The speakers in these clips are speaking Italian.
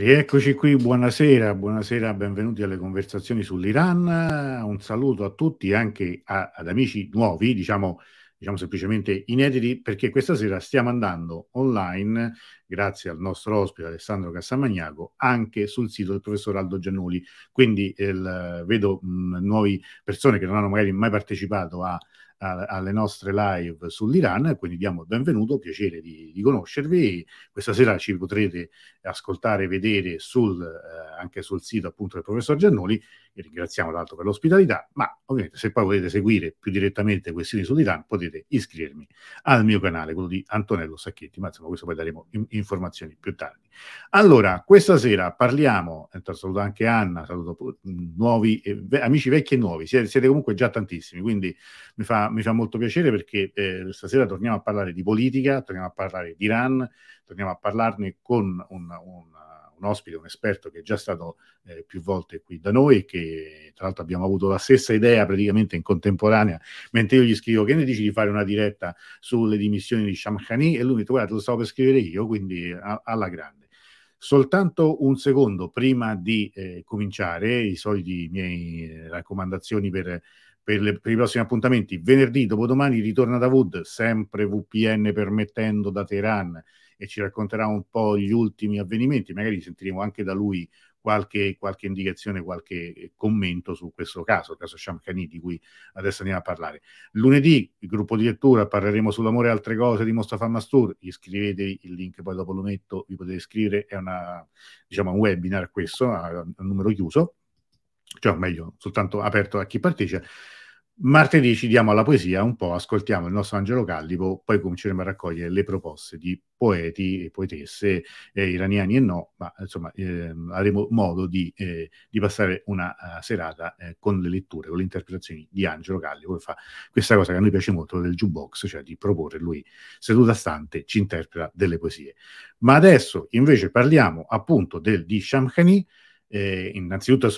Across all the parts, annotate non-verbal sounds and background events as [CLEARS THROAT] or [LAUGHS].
Rieccoci qui, buonasera, buonasera, benvenuti alle conversazioni sull'Iran. Un saluto a tutti, anche a, ad amici nuovi, diciamo, diciamo semplicemente inediti, perché questa sera stiamo andando online, grazie al nostro ospite Alessandro Cassamagnaco, anche sul sito del professor Aldo Giannuli. Quindi il, vedo mh, nuove persone che non hanno magari mai partecipato a alle nostre live sull'Iran, quindi diamo il benvenuto, piacere di, di conoscervi. Questa sera ci potrete ascoltare e vedere sul, eh, anche sul sito appunto del professor Giannoli, e ringraziamo l'altro per l'ospitalità, ma ovviamente se poi volete seguire più direttamente questioni sull'Iran potete iscrivermi al mio canale, quello di Antonello Sacchetti, ma insomma questo poi daremo in, informazioni più tardi. Allora, questa sera parliamo, saluto anche Anna, saluto nuovi, eh, amici vecchi e nuovi, siete, siete, comunque già tantissimi, quindi mi fa, mi fa molto piacere perché eh, stasera torniamo a parlare di politica, torniamo a parlare di Iran, torniamo a parlarne con un, un un ospite, un esperto che è già stato eh, più volte qui da noi che tra l'altro abbiamo avuto la stessa idea praticamente in contemporanea, mentre io gli scrivo che ne dici di fare una diretta sulle dimissioni di Shamkhani e lui mi dice guarda lo stavo per scrivere io, quindi a, alla grande. Soltanto un secondo prima di eh, cominciare, i soliti miei eh, raccomandazioni per, per, le, per, i prossimi appuntamenti. Venerdì, dopodomani, ritorna da Wood, sempre VPN permettendo da Teheran e ci racconterà un po' gli ultimi avvenimenti, magari sentiremo anche da lui qualche, qualche indicazione, qualche commento su questo caso, il caso Shamkhani di cui adesso andiamo a parlare. Lunedì, il gruppo di lettura, parleremo sull'amore e altre cose di Mostafa Mastur, iscrivete il link, poi dopo lo metto, vi potete iscrivere, è una, diciamo, un webinar questo, a, a numero chiuso, cioè meglio, soltanto aperto a chi partecipa Martedì ci diamo alla poesia un po', ascoltiamo il nostro Angelo Callipo, poi cominceremo a raccogliere le proposte di poeti e poetesse eh, iraniani e no, ma insomma eh, avremo modo di, eh, di passare una uh, serata eh, con le letture, con le interpretazioni di Angelo Callipo, che fa questa cosa che a noi piace molto del jukebox, cioè di proporre lui seduta stante, ci interpreta delle poesie. Ma adesso invece parliamo appunto del, di Shamkhani, eh, innanzitutto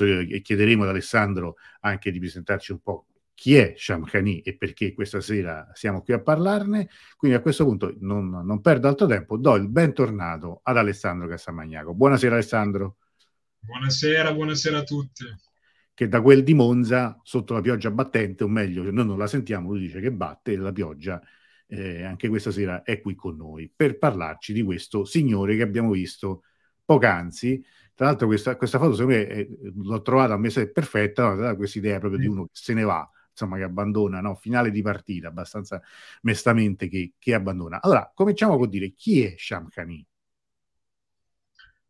chiederemo ad Alessandro anche di presentarci un po' chi è Shamkhani e perché questa sera siamo qui a parlarne. Quindi a questo punto non, non perdo altro tempo, do il bentornato ad Alessandro Cassamagnaco. Buonasera Alessandro. Buonasera, buonasera a tutti. Che da quel di Monza, sotto la pioggia battente, o meglio, noi non la sentiamo, lui dice che batte, la pioggia eh, anche questa sera è qui con noi per parlarci di questo signore che abbiamo visto poc'anzi. Tra l'altro questa, questa foto secondo me è, l'ho trovata a me perfetta, no? questa idea proprio di uno che se ne va insomma, che abbandona, no? finale di partita, abbastanza mestamente che, che abbandona. Allora, cominciamo con dire chi è Shamkhani?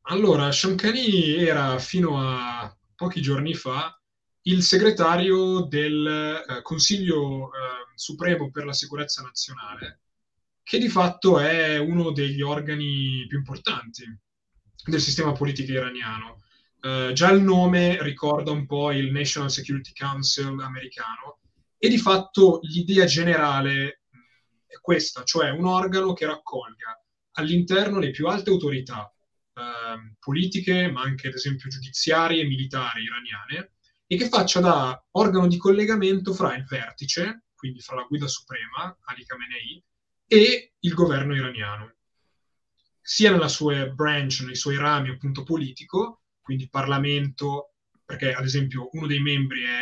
Allora, Shamkhani era fino a pochi giorni fa il segretario del eh, Consiglio eh, Supremo per la Sicurezza Nazionale, che di fatto è uno degli organi più importanti del sistema politico iraniano. Uh, già il nome ricorda un po' il National Security Council americano e di fatto l'idea generale è questa, cioè un organo che raccolga all'interno le più alte autorità uh, politiche, ma anche ad esempio giudiziarie e militari iraniane, e che faccia da organo di collegamento fra il vertice, quindi fra la guida suprema, Ali Khamenei, e il governo iraniano, sia nella sua branch, nei suoi rami appunto politico, quindi Parlamento, perché ad esempio uno dei membri è,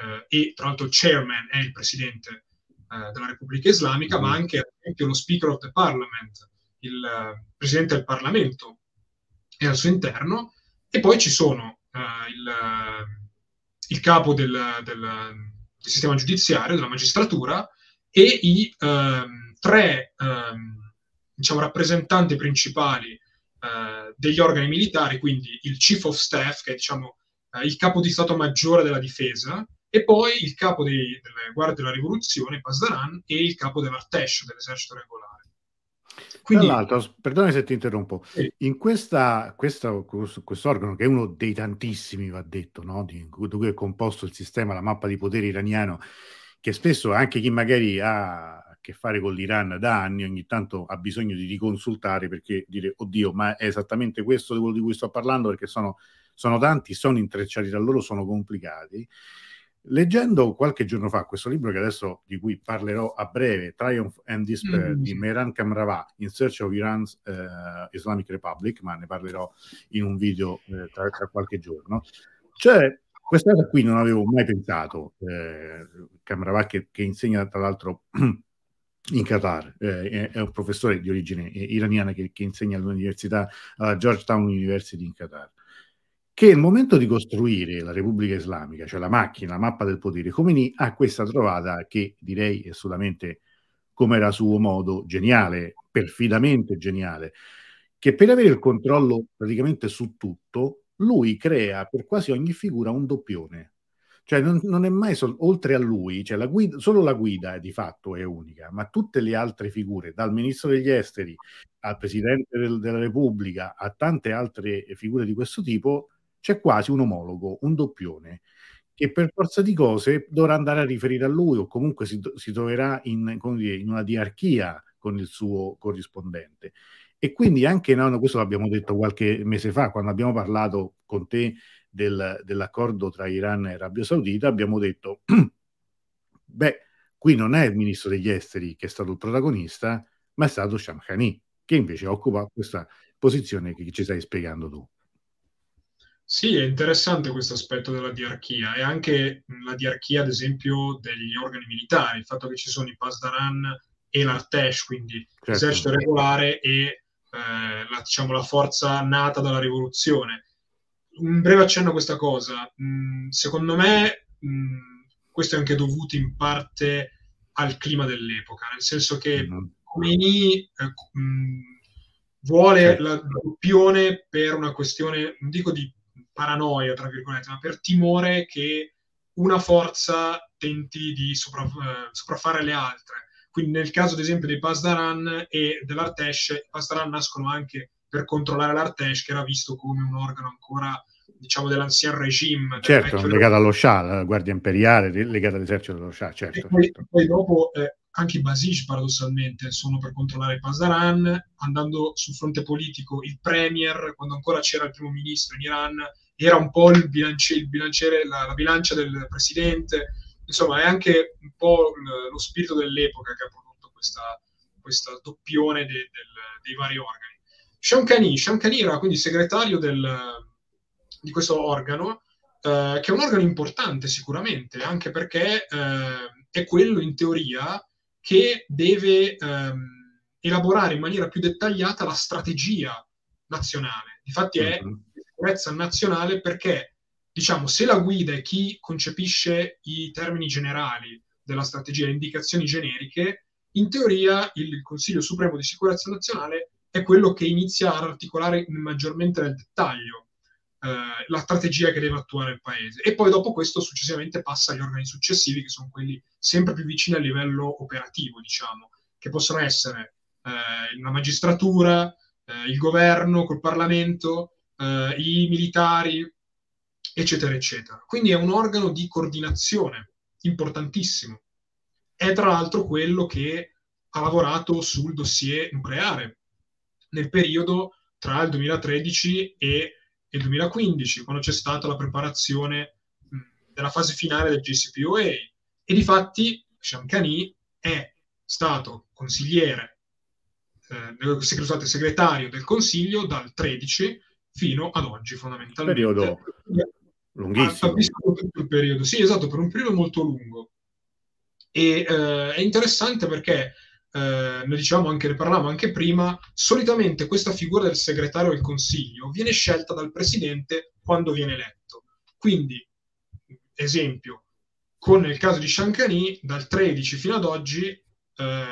eh, e tra l'altro il chairman è il presidente eh, della Repubblica Islamica, ma anche ad esempio lo Speaker of the Parliament, il uh, presidente del Parlamento è al suo interno, e poi ci sono il, il, capo del, del, del, sistema giudiziario, della magistratura, e i uh, tre ehm, diciamo, rappresentanti principali eh, degli organi militari, quindi il Chief of Staff, che è diciamo, eh, il capo di Stato Maggiore della Difesa, e poi il capo dei, delle Guardie della Rivoluzione, Pasdaran, e il capo dell'Artesh, dell'esercito regolare. Quindi, Tra l'altro, perdone se ti interrompo, sì. in questa, questa, questo organo, che è uno dei tantissimi, va detto, no? di, di cui è composto il sistema, la mappa di potere iraniano, che spesso anche chi magari ha che fare con l'Iran da anni, ogni tanto ha bisogno di riconsultare perché dire, oddio, ma è esattamente questo di quello di cui sto parlando, perché sono, sono tanti, sono intrecciati tra loro, sono complicati. Leggendo qualche giorno fa questo libro che adesso di cui parlerò a breve, Triumph and Despair mm. di Mehran Kamrava in Search of Iran's uh, Islamic Republic, ma ne parlerò in un video eh, tra, tra, qualche giorno. Cioè, questa cosa qui non avevo mai pensato. Eh, Kamrava che, che, insegna tra l'altro [CLEARS THROAT] in Qatar, eh, è un professore di origine iraniana che, che insegna all'università, alla Georgetown University in Qatar che il momento di costruire la Repubblica Islamica, cioè la macchina, la mappa del potere, Khomeini ha questa trovata che direi assolutamente, come era suo modo, geniale, perfidamente geniale, che per avere il controllo praticamente su tutto, lui crea per quasi ogni figura un doppione. Cioè non, non è mai sol- oltre a lui, cioè la guida, solo la guida di fatto è unica, ma tutte le altre figure, dal ministro degli esteri al presidente del, della Repubblica a tante altre figure di questo tipo, c'è quasi un omologo, un doppione, che per forza di cose dovrà andare a riferire a lui o comunque si, si troverà in, dire, in, una diarchia con il suo corrispondente. E quindi anche no, questo l'abbiamo detto qualche mese fa, quando abbiamo parlato con te del, dell'accordo tra Iran e Arabia Saudita, abbiamo detto, [CLEARS THROAT] beh, qui non è il ministro degli esteri che è stato il protagonista, ma è stato Shamkhani, che invece occupa questa posizione che ci stai spiegando tu. Sì, è interessante questo aspetto della diarchia e anche la diarchia, ad esempio, degli organi militari, il fatto che ci sono i Pasdaran e l'Artesh, quindi certo. l'esercito regolare e eh, la, diciamo, la forza nata dalla rivoluzione. Un breve accenno a questa cosa. Mm, secondo me mm, questo è anche dovuto in parte al clima dell'epoca, nel senso che mm-hmm. Khomeini eh, mm, vuole certo. la doppione per una questione, non dico di paranoia, tra virgolette, ma per timore che una forza tenti di sopra, eh, sopraffare le altre. Quindi nel caso, ad esempio, dei Pasdaran e dell'Artesh, i Pasdaran nascono anche per controllare l'Artesh, che era visto come un organo ancora diciamo dell'ancien regime. Certo, legato allo Shah, la Guardia Imperiale, legata all'esercito dello Shah, certo. E poi, certo. poi dopo eh, anche i Basij paradossalmente sono per controllare i Pasdaran, andando sul fronte politico il premier, quando ancora c'era il primo ministro in Iran, era un po' il, bilanci- il bilanciere, la, la, bilancia del presidente, insomma è anche un po' lo spirito dell'epoca che ha prodotto questa, questa doppione de, del, dei vari organi. Shankani, Shankani era quindi segretario del, di questo organo, eh, che è un organo importante sicuramente, anche perché eh, è quello in teoria che deve ehm, elaborare in maniera più dettagliata la strategia nazionale. Infatti è uh-huh. sicurezza nazionale perché, diciamo, se la guida è chi concepisce i termini generali della strategia, le indicazioni generiche, in teoria il Consiglio Supremo di Sicurezza Nazionale è quello che inizia ad articolare maggiormente nel dettaglio eh, la strategia che deve attuare il paese. E poi dopo questo successivamente passa agli organi successivi, che sono quelli sempre più vicini al livello operativo, diciamo, che possono essere eh, la magistratura, eh, il governo col Parlamento, eh, i militari, eccetera, eccetera. Quindi è un organo di coordinazione importantissimo. È tra l'altro quello che ha lavorato sul dossier nucleare nel periodo tra il 2013 e nel 2015, quando c'è stata la preparazione della fase finale del JCPOA. E di fatti Shamkhani è stato consigliere, eh, scusate, segretario del Consiglio dal 13 fino ad oggi, fondamentalmente. Periodo lunghissimo. Il periodo, sì, esatto, per un periodo molto lungo. E eh, è interessante perché eh, ne dicevamo anche, ne parlavamo anche prima, solitamente questa figura del segretario del consiglio viene scelta dal presidente quando viene eletto. Quindi, esempio, con il caso di Shankani, dal 13 fino ad oggi, eh,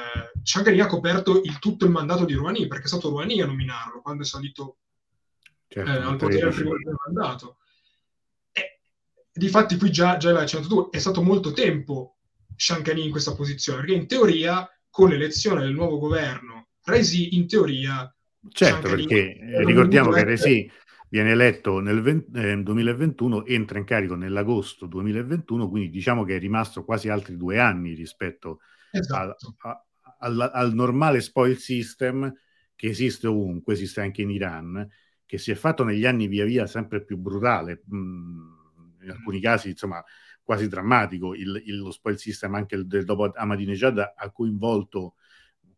Shankani ha coperto il, tutto il mandato di Rouhani, perché è stato Rouhani a nominarlo quando è salito certo, eh, al potere al primo mandato. E, difatti qui già, già l'hai accennato tu, è stato molto tempo Shankani in questa posizione, perché in teoria con l'elezione del nuovo governo Resi in teoria certo perché ricordiamo che Resi viene eletto nel 20, eh, 2021 entra in carico nell'agosto 2021 quindi diciamo che è rimasto quasi altri due anni rispetto esatto. al, al, al, normale spoil system che esiste ovunque esiste anche in Iran che si è fatto negli anni via via sempre più brutale mm, in alcuni casi insomma quasi drammatico il, il, lo spoil system anche del dopo Ahmadinejad ha coinvolto,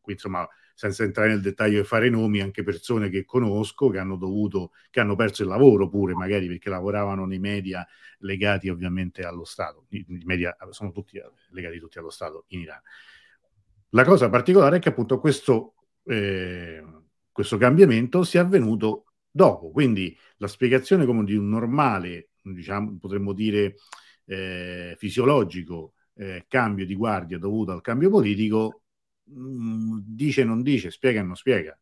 qui insomma senza entrare nel dettaglio e fare nomi, anche persone che conosco che hanno dovuto, che hanno perso il lavoro pure magari perché lavoravano nei media legati ovviamente allo Stato. I, media sono tutti legati tutti allo Stato in Iran. La cosa particolare è che appunto questo, eh, questo cambiamento sia avvenuto dopo, quindi la spiegazione come di un normale, diciamo, potremmo dire eh, fisiologico eh, cambio di guardia dovuto al cambio politico, mh, mm, dice non dice, spiega non spiega.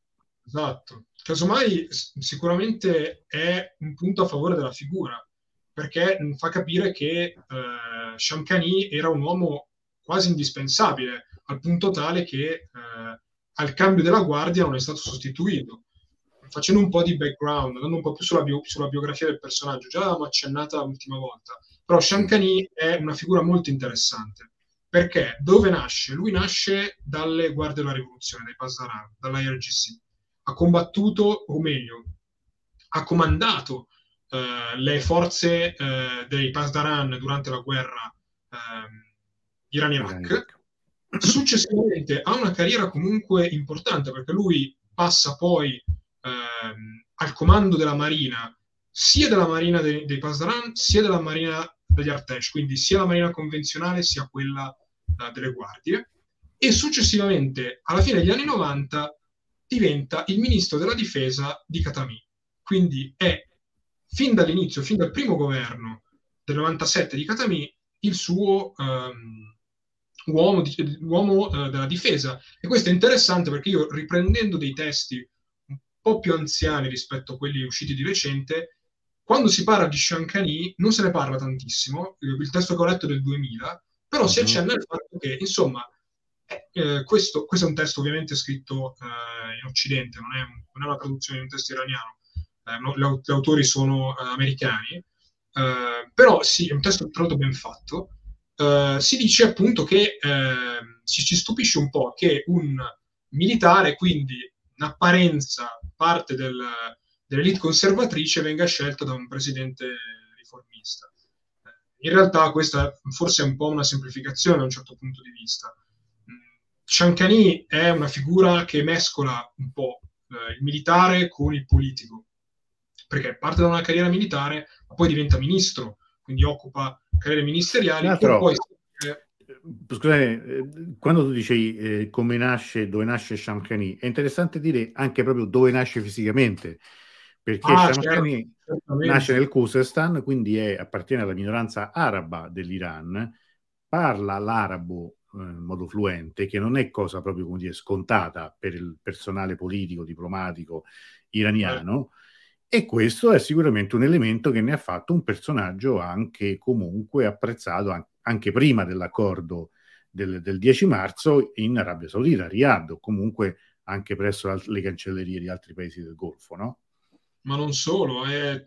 Esatto. Casomai sicuramente è un punto a favore della figura, perché fa capire che eh, Shamkani era un uomo quasi indispensabile, al punto tale che eh, al cambio della guardia non è stato sostituito facendo un po' di background, andando un po' più sulla, bio, sulla biografia del personaggio, già l'avevamo accennata l'ultima volta, però Shankani è una figura molto interessante, perché dove nasce? Lui nasce dalle guardie della rivoluzione, dai Pasdaran, dall'IRGC. Ha combattuto, o meglio, ha comandato eh, le forze eh, dei Pasdaran durante la guerra eh, Iran-Iraq. Successivamente ha una carriera comunque importante perché lui passa poi ehm, al comando della Marina, sia della Marina dei, dei Pasdaran, sia della Marina degli Artesh, quindi sia la Marina convenzionale sia quella uh, delle guardie, e successivamente, alla fine degli anni 90, diventa il ministro della difesa di Katami. Quindi è, fin dall'inizio, fin dal primo governo del 97 di Katami, il suo um, uomo, di, uomo uh, della difesa. E questo è interessante perché io, riprendendo dei testi po' più anziani rispetto a quelli usciti di recente, quando si parla di Shankani non se ne parla tantissimo, il testo che ho letto è del 2000, però si mhm. accenna al fatto che, insomma, eh, eh, questo, questo, è un testo ovviamente scritto eh, in Occidente, non è, un, non è, una traduzione di un testo iraniano, eh, no, gli, autori sono eh, americani, eh, però sì, è un testo tradotto ben fatto. si dice appunto che ci, ci stupisce un po' che un militare, quindi in apparenza parte del, dell'elite conservatrice venga scelta da un presidente riformista. In realtà questa forse è un po' una semplificazione da un certo punto di vista. Shankani è una figura che mescola un po' eh, il militare con il politico, perché parte da una carriera militare, ma poi diventa ministro, quindi occupa carriere ministeriali. Poi... Scusate, eh, quando tu dici eh, come nasce, dove nasce Shamkhani, è interessante dire anche proprio dove nasce fisicamente, perché ah, Shamkhani certo, nasce nel Khuzestan, quindi è, appartiene alla minoranza araba dell'Iran, parla l'arabo eh, in modo fluente, che non è cosa proprio come dire, scontata per il personale politico, diplomatico iraniano. Eh. E questo è sicuramente un elemento che ne ha fatto un personaggio anche comunque apprezzato, anche anche prima dell'accordo del, del 10 marzo in Arabia Saudita, a Riyadh, o comunque anche presso le cancellerie di altri paesi del Golfo, no? Ma non solo, eh,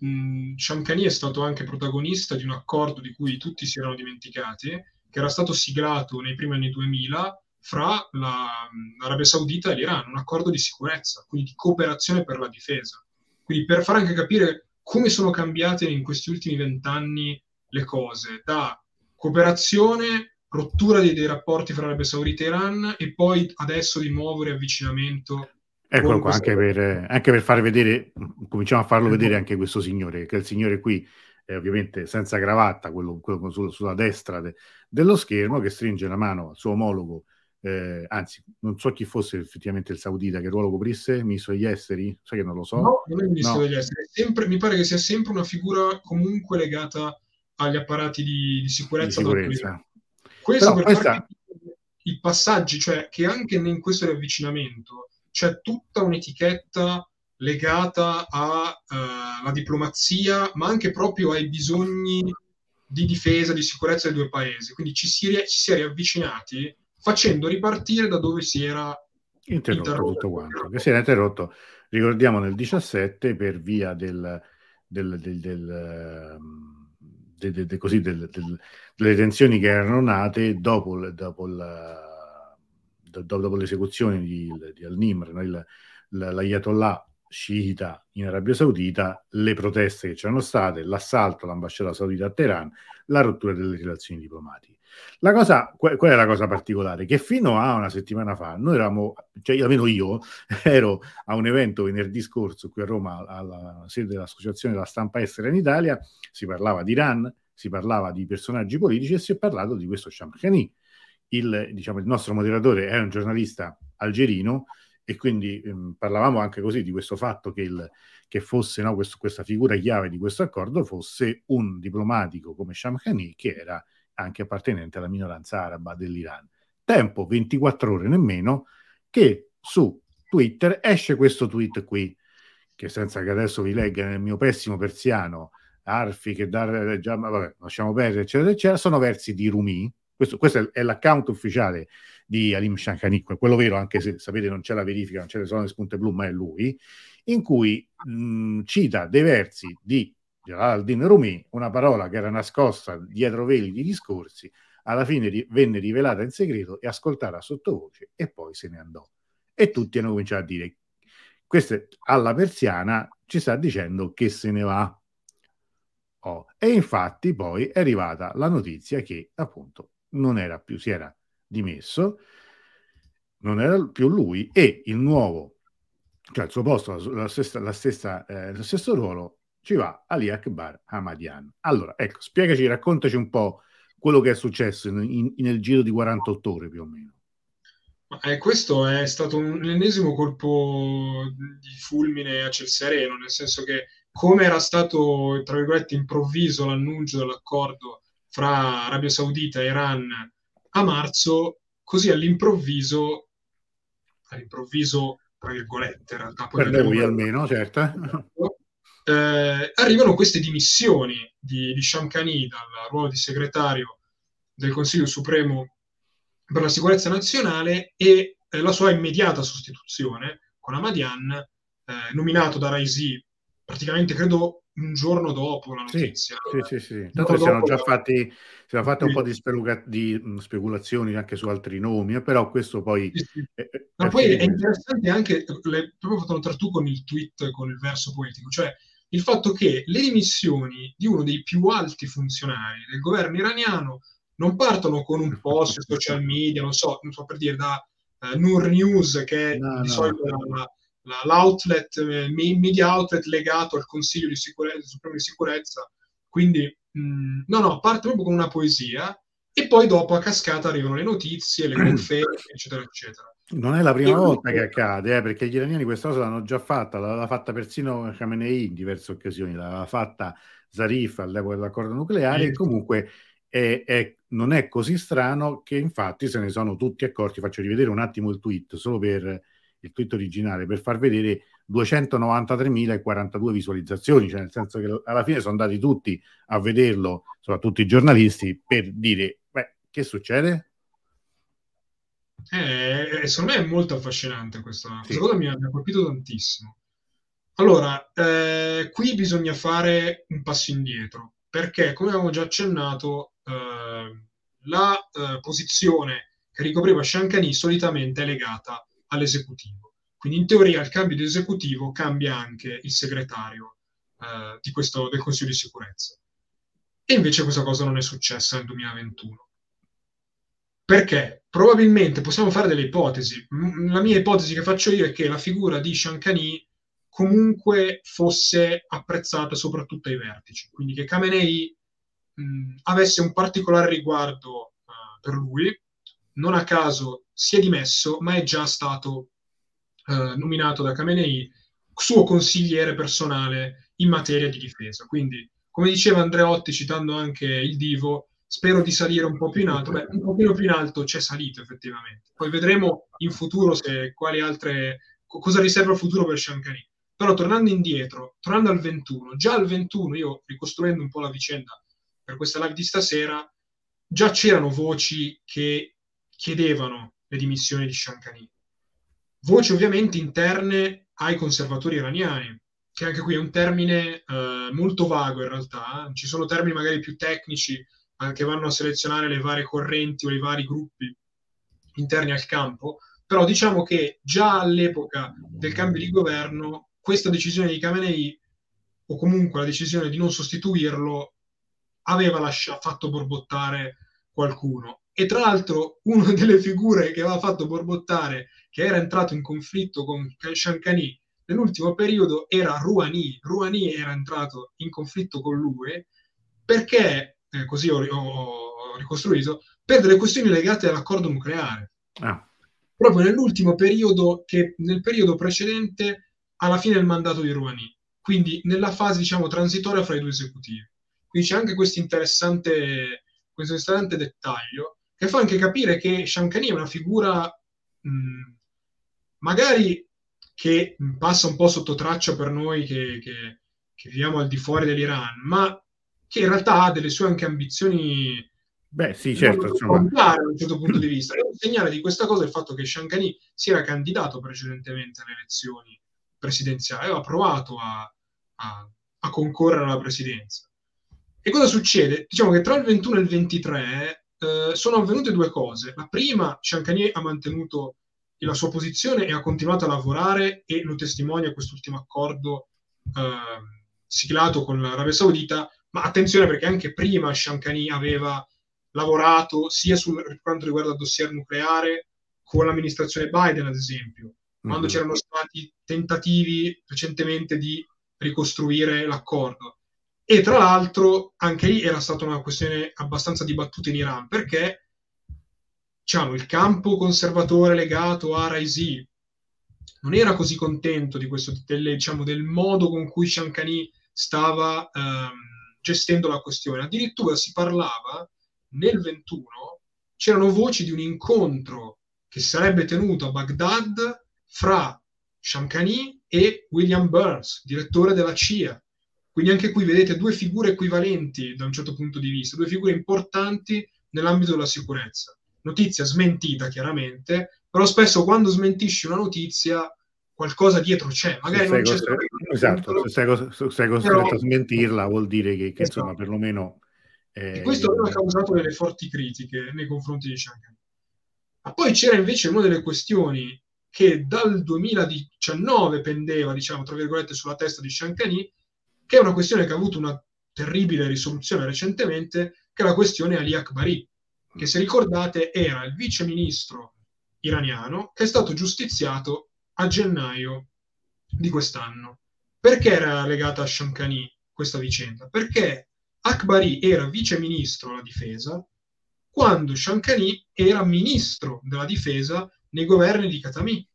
Shamkhani è stato anche protagonista di un accordo di cui tutti si erano dimenticati, che era stato siglato nei primi anni 2000 fra la, l'Arabia Saudita e l'Iran, un accordo di sicurezza, quindi di cooperazione per la difesa. Quindi per far anche capire come sono cambiate in questi ultimi vent'anni le cose, da cooperazione, rottura dei, dei rapporti fra Arabia Saudita e Iran e poi adesso di nuovo riavvicinamento. Eccolo qua, anche per, anche per, far vedere, cominciamo a farlo vedere anche questo signore, che il signore qui è ovviamente senza cravatta, quello, quello su, sulla destra de, dello schermo, che stringe la mano al suo omologo, eh, anzi, non so chi fosse effettivamente il saudita, che ruolo coprisse, ministro degli esteri, sai che non lo so. No, non è il ministro no. degli esteri, sempre, mi pare che sia sempre una figura comunque legata agli apparati di, di sicurezza. Di sicurezza. Questo Però per questa... i passaggi, cioè che anche in questo riavvicinamento c'è tutta un'etichetta legata alla uh, diplomazia, ma anche proprio ai bisogni di difesa, di sicurezza dei due paesi. Quindi ci si, ci si è riavvicinati facendo ripartire da dove si era interrotto, interrotto. tutto quanto. Che si era interrotto, ricordiamo, nel 17 per via del, del, del, del um de, de, de, così, delle tensioni che erano nate dopo, dopo, la, dopo, l'esecuzione di, di Al-Nimr, no? l'Ayatollah sciita in Arabia Saudita, le proteste che c'erano state, l'assalto all'ambasciata saudita a Teheran, la rottura delle relazioni diplomatiche. La cosa, qual è la cosa particolare? Che fino a una settimana fa, noi eravamo, cioè almeno io, [LAUGHS] ero a un evento venerdì scorso qui a Roma, alla sede dell'Associazione della Stampa Estera in Italia, si parlava di Iran, si parlava di personaggi politici e si è parlato di questo Shamkhani. Il, diciamo, il nostro moderatore è un giornalista algerino e quindi ehm, parlavamo anche così di questo fatto che, il, che fosse no, questo, questa figura chiave di questo accordo fosse un diplomatico come Shamkhani che era anche appartenente alla minoranza araba dell'Iran. Tempo 24 ore nemmeno che su Twitter esce questo tweet qui, che senza che adesso vi legga nel mio pessimo persiano, Arfi che dar, già, vabbè, lasciamo perdere, eccetera, eccetera, sono versi di Rumi. Questo, questo è l'account ufficiale di Alim Shankani, quello vero, anche se sapete non c'è la verifica, non c'è le zone spunte blu, ma è lui, in cui mh, cita dei versi di Geraldine Rumi, una parola che era nascosta dietro veli di discorsi, alla fine ri- venne rivelata in segreto e ascoltata sottovoce e poi se ne andò. E tutti hanno cominciato a dire, questa alla persiana ci sta dicendo che se ne va. Oh. E infatti poi è arrivata la notizia che appunto non era più, si era dimesso, non era più lui e il nuovo, cioè il suo posto, la stessa, la stessa, eh, lo stesso ruolo ci va Ali Akbar Hamadian. Allora, ecco, spiegaci, raccontaci un po' quello che è successo in, in, nel giro di 48 ore più o meno. Eh, questo è stato un ennesimo colpo di fulmine a ciel sereno, nel senso che come era stato, tra virgolette, improvviso l'annuncio dell'accordo fra Arabia Saudita e Iran a marzo, così all'improvviso, all'improvviso, tra virgolette, in realtà. Poi per lui almeno, certo. eh, arrivano queste dimissioni di, di Shamkhani dal ruolo di segretario del Consiglio Supremo per la sicurezza nazionale e eh, la sua immediata sostituzione con Ahmadian, eh, nominato da Raisi praticamente credo un giorno dopo la notizia. Sì, sì, sì. sì. Tanto si erano già fatti, si erano fatte un po' di, speluga- di mh, speculazioni anche su altri nomi, eh, però questo poi... Sì, sì. È, è Ma poi è interessante anche, le, proprio fatto notare tu con il tweet, con il verso poetico, cioè il fatto che le dimissioni di uno dei più alti funzionari del governo iraniano non partono con un post sui social media, non so, non so per dire da uh, Nur News, che no, di no. solito la, la, l'outlet, eh, media outlet legato al Consiglio di sicurezza, Supremo di sicurezza, quindi mh, no, no, parte proprio con una poesia e poi dopo a cascata arrivano le notizie, le [CLEARS THROAT] conferme, eccetera, eccetera. Non è la prima e volta che accade, eh, perché gli iraniani questa cosa l'hanno già fatta, l'aveva fatta persino Khamenei in diverse occasioni, l'aveva fatta Zarif all'epoca dell'accordo nucleare, sì. e comunque è, è, non è così strano che infatti se ne sono tutti accorti. Faccio rivedere un attimo il tweet, solo per il tweet originale, per far vedere 293.042 visualizzazioni, cioè nel senso che alla fine sono andati tutti a vederlo, soprattutto i giornalisti, per dire, beh, che succede? Eh, eh, secondo me è molto affascinante questa, sì. cosa, mi ha, mi ha, colpito tantissimo. Allora, eh, qui bisogna fare un passo indietro, perché come avevamo già accennato, eh, la eh, posizione che ricopriva Shankani solitamente è legata all'esecutivo. Quindi in teoria il cambio di esecutivo cambia anche il segretario eh, questo, del Consiglio di sicurezza. E invece questa cosa non è successa nel 2021. Perché probabilmente possiamo fare delle ipotesi. La mia ipotesi che faccio io è che la figura di Shankani comunque fosse apprezzata soprattutto ai vertici, quindi che Khamenei mh, avesse un particolare riguardo uh, per lui, non a caso si è dimesso, ma è già stato uh, nominato da Khamenei suo consigliere personale in materia di difesa. Quindi, come diceva Andreotti, citando anche il Divo, spero di salire un po' più in alto. Beh, un pochino più in alto c'è salito effettivamente. Poi vedremo in futuro se quali altre cosa riserva il futuro per Shankari. Però tornando indietro, tornando al 21, già al 21, io ricostruendo un po' la vicenda per questa live di stasera, già c'erano voci che chiedevano le dimissioni di Shankani. Voci ovviamente interne ai conservatori iraniani, che anche qui è un termine eh, molto vago in realtà, ci sono termini magari più tecnici che vanno a selezionare le varie correnti o i vari gruppi interni al campo, però diciamo che già all'epoca del cambio di governo questa decisione di Khamenei, o comunque la decisione di non sostituirlo, aveva lascia- fatto borbottare qualcuno. E tra l'altro una delle figure che aveva fatto borbottare, che era entrato in conflitto con Shankani nell'ultimo periodo, era Rouhani. Rouhani era entrato in conflitto con lui perché, eh, così ho, ho, ricostruito, per delle questioni legate all'accordo nucleare. Ah. Proprio nell'ultimo periodo, che nel periodo precedente alla fine del mandato di Rouhani, quindi nella fase diciamo transitoria fra i due esecutivi. Quindi c'è anche questo interessante, questo interessante dettaglio che fa anche capire che Shankani è una figura mh, magari che passa un po' sotto traccia per noi che, che, che viviamo al di fuori dell'Iran, ma che in realtà ha delle sue anche ambizioni Beh, sì, certo. Insomma. Da un certo punto di [LAUGHS] vista. E un segnale di questa cosa è il fatto che Shankani si era candidato precedentemente alle elezioni presidenziali, aveva provato a, a, a, concorrere alla presidenza. E cosa succede? Diciamo che tra il 21 e il 23 eh, sono avvenute due cose. La prima, Shankani ha mantenuto la sua posizione e ha continuato a lavorare e lo testimonia quest'ultimo accordo eh, siglato con l'Arabia Saudita, ma attenzione perché anche prima Shankani aveva lavorato sia sul, per quanto riguarda il dossier nucleare con l'amministrazione Biden, ad esempio, quando mm-hmm. c'erano stati tentativi recentemente di ricostruire l'accordo. E tra l'altro anche lì era stata una questione abbastanza dibattuta in Iran, perché diciamo, il campo conservatore legato a Raisi non era così contento questo, delle, diciamo, del modo con cui Shankani stava ehm, gestendo la questione. Addirittura si parlava nel 21 c'erano voci di un incontro che sarebbe tenuto a Baghdad fra Shamkhani e William Burns, direttore della CIA. Quindi anche qui vedete due figure equivalenti da un certo punto di vista, due figure importanti nell'ambito della sicurezza. Notizia smentita chiaramente, però spesso quando smentisci una notizia qualcosa dietro c'è, magari non c'è costretto, Esatto, se sei, sei costretto però, a smentirla vuol dire che, che esatto. insomma perlomeno e questo aveva causato delle forti critiche nei confronti di Shanghai. Ma poi c'era invece una delle questioni che dal 2019 pendeva, diciamo, tra virgolette, sulla testa di Shankani, che è una questione che ha avuto una terribile risoluzione recentemente, che è la questione Ali Akbari, che se ricordate era il vice ministro iraniano che è stato giustiziato a gennaio di quest'anno. Perché era legata a Shankani questa vicenda? Perché Akbari era vice ministro alla difesa quando Shankani era ministro della difesa nei governi di Khatami.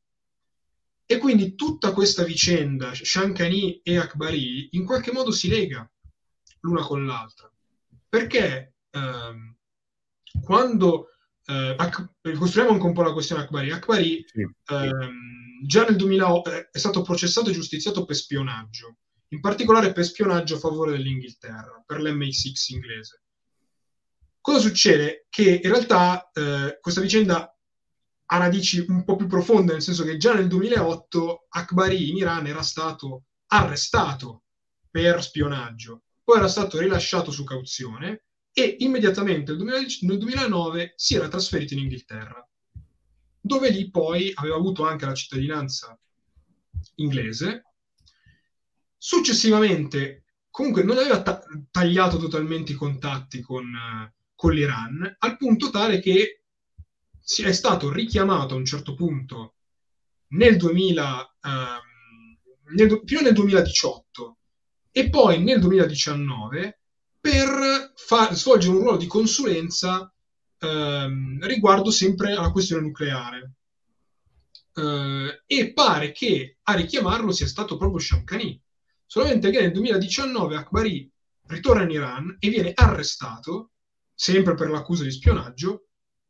E quindi tutta questa vicenda, Shankani e Akbari, in qualche modo si lega l'una con l'altra. Perché ehm, quando eh, ricostruiamo anche un po' la questione Akbari, Akbari sì, sì. Ehm, già nel 2008 eh, è stato processato e giustiziato per spionaggio in particolare per spionaggio a favore dell'Inghilterra, per l'MI6 inglese. Cosa succede? Che in realtà eh, questa vicenda ha radici un po' più profonde, nel senso che già nel 2008 Akbari in Iran era stato arrestato per spionaggio, poi era stato rilasciato su cauzione e immediatamente nel 2009 si era trasferito in Inghilterra, dove lì poi aveva avuto anche la cittadinanza inglese. Successivamente, comunque, non aveva ta- tagliato totalmente i contatti con, con, l'Iran, al punto tale che si è stato richiamato a un certo punto nel 2000, um, nel, fino nel 2018 e poi nel 2019 per far, svolgere un ruolo di consulenza um, riguardo sempre alla questione nucleare. Uh, e pare che a richiamarlo sia stato proprio Shamkhani, Solamente che nel 2019 Akbari ritorna in Iran e viene arrestato, sempre per l'accusa di spionaggio,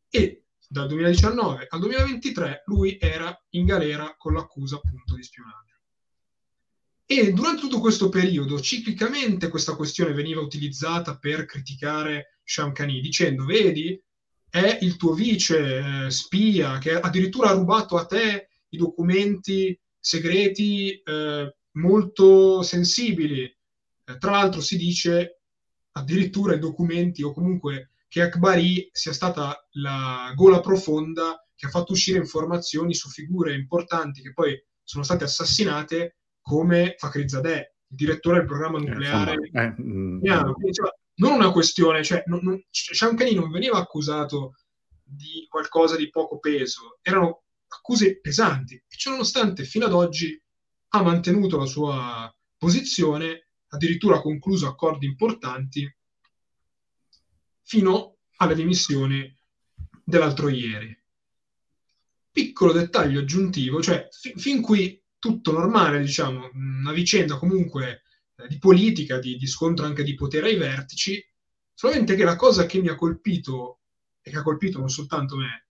e dal 2019 al 2023 lui era in galera con l'accusa appunto di spionaggio. E durante tutto questo periodo, ciclicamente, questa questione veniva utilizzata per criticare Shamkhani, dicendo, vedi, è il tuo vice eh, spia che addirittura ha rubato a te i documenti segreti eh, molto sensibili. Eh, tra l'altro si dice addirittura i documenti o comunque che Akbari sia stata la gola profonda che ha fatto uscire informazioni su figure importanti che poi sono state assassinate come Fakhrizadeh, il direttore del programma eh, nucleare. eh, eh, mm, cioè, non una questione, cioè, non, non, Shankani non veniva accusato di qualcosa di poco peso, erano accuse pesanti, e ciononostante fino ad oggi ha mantenuto la sua posizione, addirittura ha concluso accordi importanti fino alle dimissioni dell'altro ieri. Piccolo dettaglio aggiuntivo, cioè fi- fin qui tutto normale, diciamo, una vicenda comunque eh, di politica, di, di scontro anche di potere ai vertici, solamente che la cosa che mi ha colpito, e che ha colpito non soltanto me,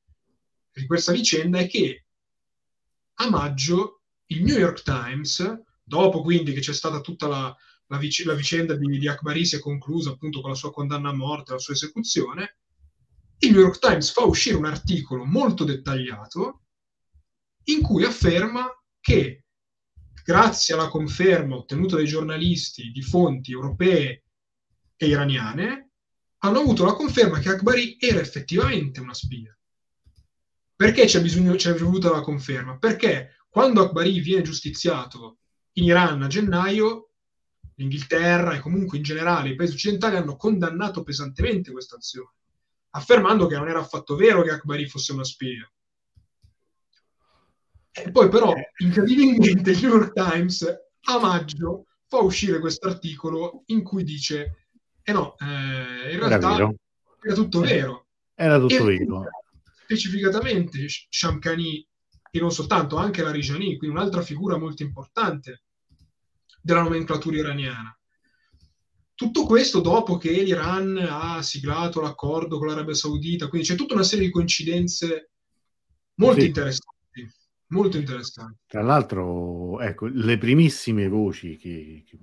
di questa vicenda è che a maggio il New York Times, dopo quindi che c'è stata tutta la, la, vic- la vicenda di, di Akbari si è conclusa appunto con la sua condanna a morte, la sua esecuzione, il New York Times fa uscire un articolo molto dettagliato in cui afferma che grazie alla conferma ottenuta dai giornalisti di fonti europee e iraniane, hanno avuto la conferma che Akbari era effettivamente una spia. Perché c'è, bisogno, c'è voluta la conferma? Perché quando Akbari viene giustiziato in Iran a gennaio, l'Inghilterra e comunque in generale i paesi occidentali hanno condannato pesantemente questa azione, affermando che non era affatto vero che Akbari fosse una spia. E poi però, incredibilmente, il New York Times a maggio fa uscire questo articolo in cui dice, eh no, eh, in realtà era, era, tutto vero. Era tutto e vero. Specificatamente Shamkhani, e non soltanto, anche la Rijani, quindi un'altra figura molto importante della nomenclatura iraniana. Tutto questo dopo che l'Iran ha siglato l'accordo con l'Arabia Saudita, quindi c'è tutta una serie di coincidenze molto sì. interessanti. Molto interessante. Tra l'altro, ecco, le primissime voci che, che,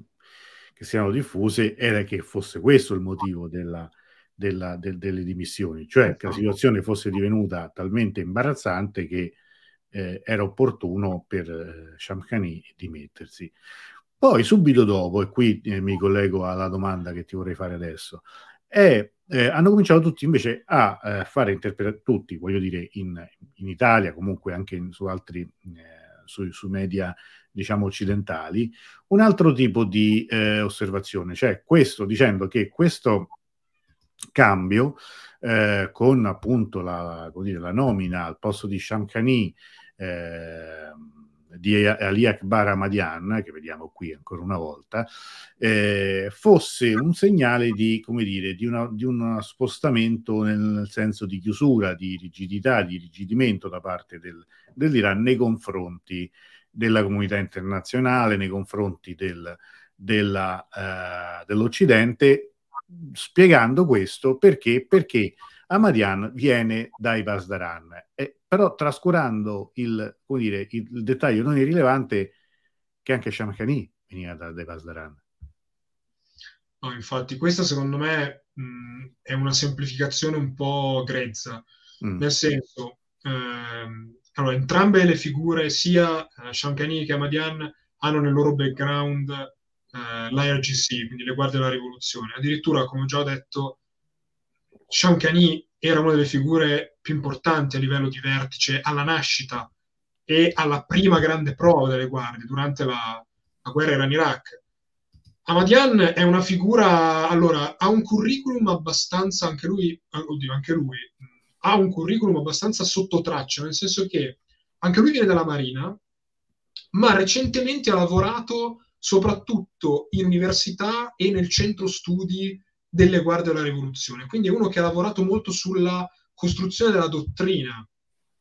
che si erano diffuse era che fosse questo il motivo della, della, del, delle dimissioni, cioè che la esatto. situazione fosse divenuta talmente imbarazzante che eh, era opportuno per eh, Shamkhani dimettersi. Poi subito dopo, e qui eh, mi collego alla domanda che ti vorrei fare adesso, è, eh, hanno cominciato tutti invece a eh, fare interpretare, tutti, voglio dire, in, in, Italia, comunque anche in, su altri, eh, su, su, media, diciamo, occidentali, un altro tipo di eh, osservazione, cioè questo dicendo che questo cambio eh, con appunto la, dire, la, nomina al posto di Shamkhani eh, di Ali Akbar Ahmadian, che vediamo qui ancora una volta, eh, fosse un segnale di, come dire, di, una, di uno spostamento nel senso di chiusura, di rigidità, di rigidimento da parte del, dell'Iran nei confronti della comunità internazionale, nei confronti del, della, uh, dell'Occidente, spiegando questo perché, perché Ahmadian viene dai Pasdaran. Eh, però trascurando il, dire, il, dettaglio non irrilevante che anche Shamkhani veniva da, dai Pasdaran. No, infatti, questa secondo me mh, è una semplificazione un po' grezza, mm. nel senso, ehm, allora, entrambe le figure, sia eh, Shamkhani che Ahmadian, hanno nel loro background eh, l'IRGC, quindi le guardie della rivoluzione. Addirittura, come ho già detto, Shamkhani era una delle figure più importanti a livello di vertice alla nascita e alla prima grande prova delle guardie durante la, la guerra Iran-Iraq. Ahmadian è una figura, allora, ha un curriculum abbastanza, anche lui, oddio, anche lui, ha un curriculum abbastanza sotto traccia, nel senso che anche lui viene dalla Marina, ma recentemente ha lavorato soprattutto in università e nel centro studi delle guardie della rivoluzione. Quindi è uno che ha lavorato molto sulla costruzione della dottrina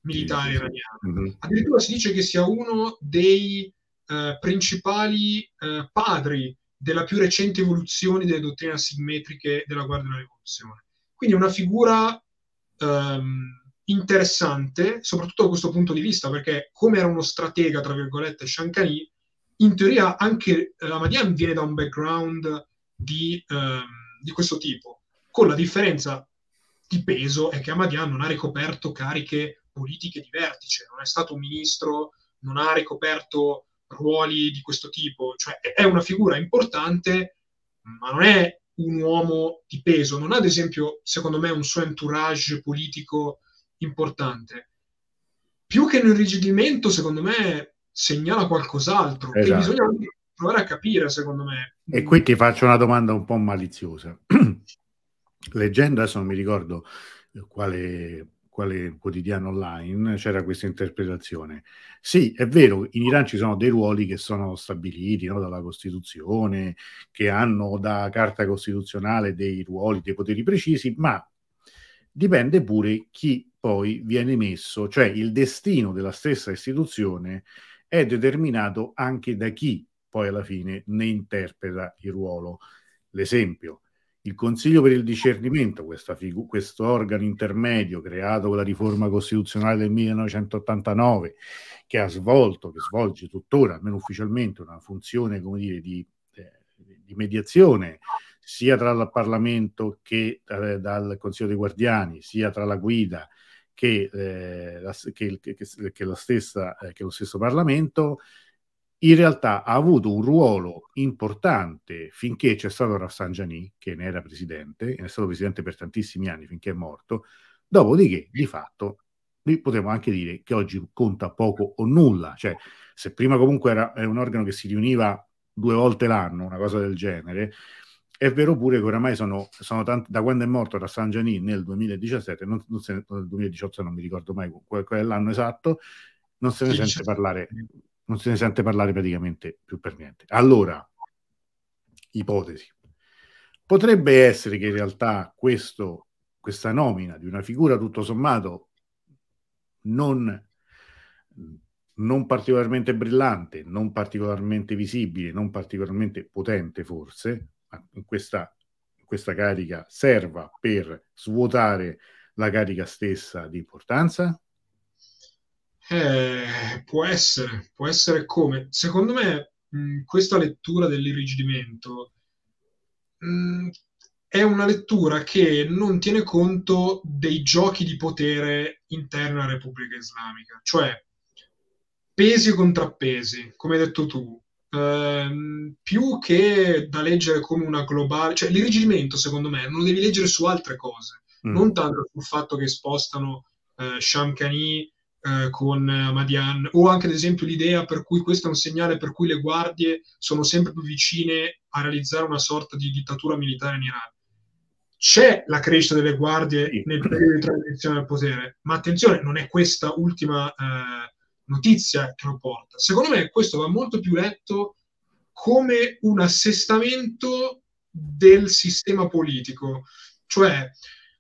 militare iraniana. Mm-hmm. Addirittura si dice che sia uno dei eh, principali eh, padri della più recente evoluzione delle dottrine asimmetriche della Guardia della Rivoluzione. Quindi una figura ehm, interessante, soprattutto da questo punto di vista, perché come era uno stratega, tra virgolette, Shankani, in teoria anche eh, Ahmadian viene da un background di... Ehm, di questo tipo, con la differenza di peso è che Ahmadian non ha ricoperto cariche politiche di vertice, non è stato un ministro, non ha ricoperto ruoli di questo tipo, cioè è una figura importante, ma non è un uomo di peso, non ha ad esempio, secondo me, un suo entourage politico importante. Più che un irrigidimento, secondo me, segnala qualcos'altro esatto. che bisogna provare a capire, secondo me. E qui ti faccio una domanda un po' maliziosa. [CLEARS THROAT] Leggendo, adesso non mi ricordo quale, quale quotidiano online c'era questa interpretazione. Sì, è vero, in Iran ci sono dei ruoli che sono stabiliti no, dalla Costituzione, che hanno da carta costituzionale dei ruoli, dei poteri precisi, ma dipende pure chi poi viene messo, cioè il destino della stessa istituzione è determinato anche da chi poi alla fine ne interpreta il ruolo. L'esempio, il Consiglio per il discernimento, figu- questo organo intermedio creato con la riforma costituzionale del 1989, che ha svolto, che svolge tuttora, almeno ufficialmente, una funzione, come dire, di, eh, di mediazione sia tra il Parlamento che eh, dal Consiglio dei Guardiani, sia tra la guida che, eh, la, che, che, che, la stessa, eh, che lo stesso Parlamento, in realtà ha avuto un ruolo importante finché c'è stato Rafsanjani, che ne era presidente, è stato presidente per tantissimi anni finché è morto, dopodiché di fatto potremmo anche dire che oggi conta poco o nulla, cioè se prima comunque era, era un organo che si riuniva due volte l'anno, una cosa del genere, è vero pure che oramai sono, sono tanti, da quando è morto Rafsanjani nel 2017, non, non se, nel 2018 non mi ricordo mai qual, qual è l'anno esatto, non se ne sente parlare non se ne sente parlare praticamente più per niente. Allora, ipotesi. Potrebbe essere che in realtà questo, questa nomina di una figura tutto sommato non, non particolarmente brillante, non particolarmente visibile, non particolarmente potente forse, in questa, in questa carica serva per svuotare la carica stessa di importanza? Eh, può essere, può essere come. Secondo me, mh, questa lettura dell'irrigidimento mh, è una lettura che non tiene conto dei giochi di potere interni alla Repubblica Islamica, cioè pesi e contrappesi, come hai detto tu. Ehm, più che da leggere come una globale, cioè l'irrigidimento, secondo me, non lo devi leggere su altre cose, mm. non tanto sul fatto che spostano eh, Shamkhani eh, con Madian, o anche ad esempio l'idea per cui questo è un segnale per cui le guardie sono sempre più vicine a realizzare una sorta di dittatura militare in Iran. C'è la crescita delle guardie nel periodo di transizione al potere, ma attenzione, non è questa ultima eh, notizia che lo porta. Secondo me questo va molto più letto come un assestamento del sistema politico, cioè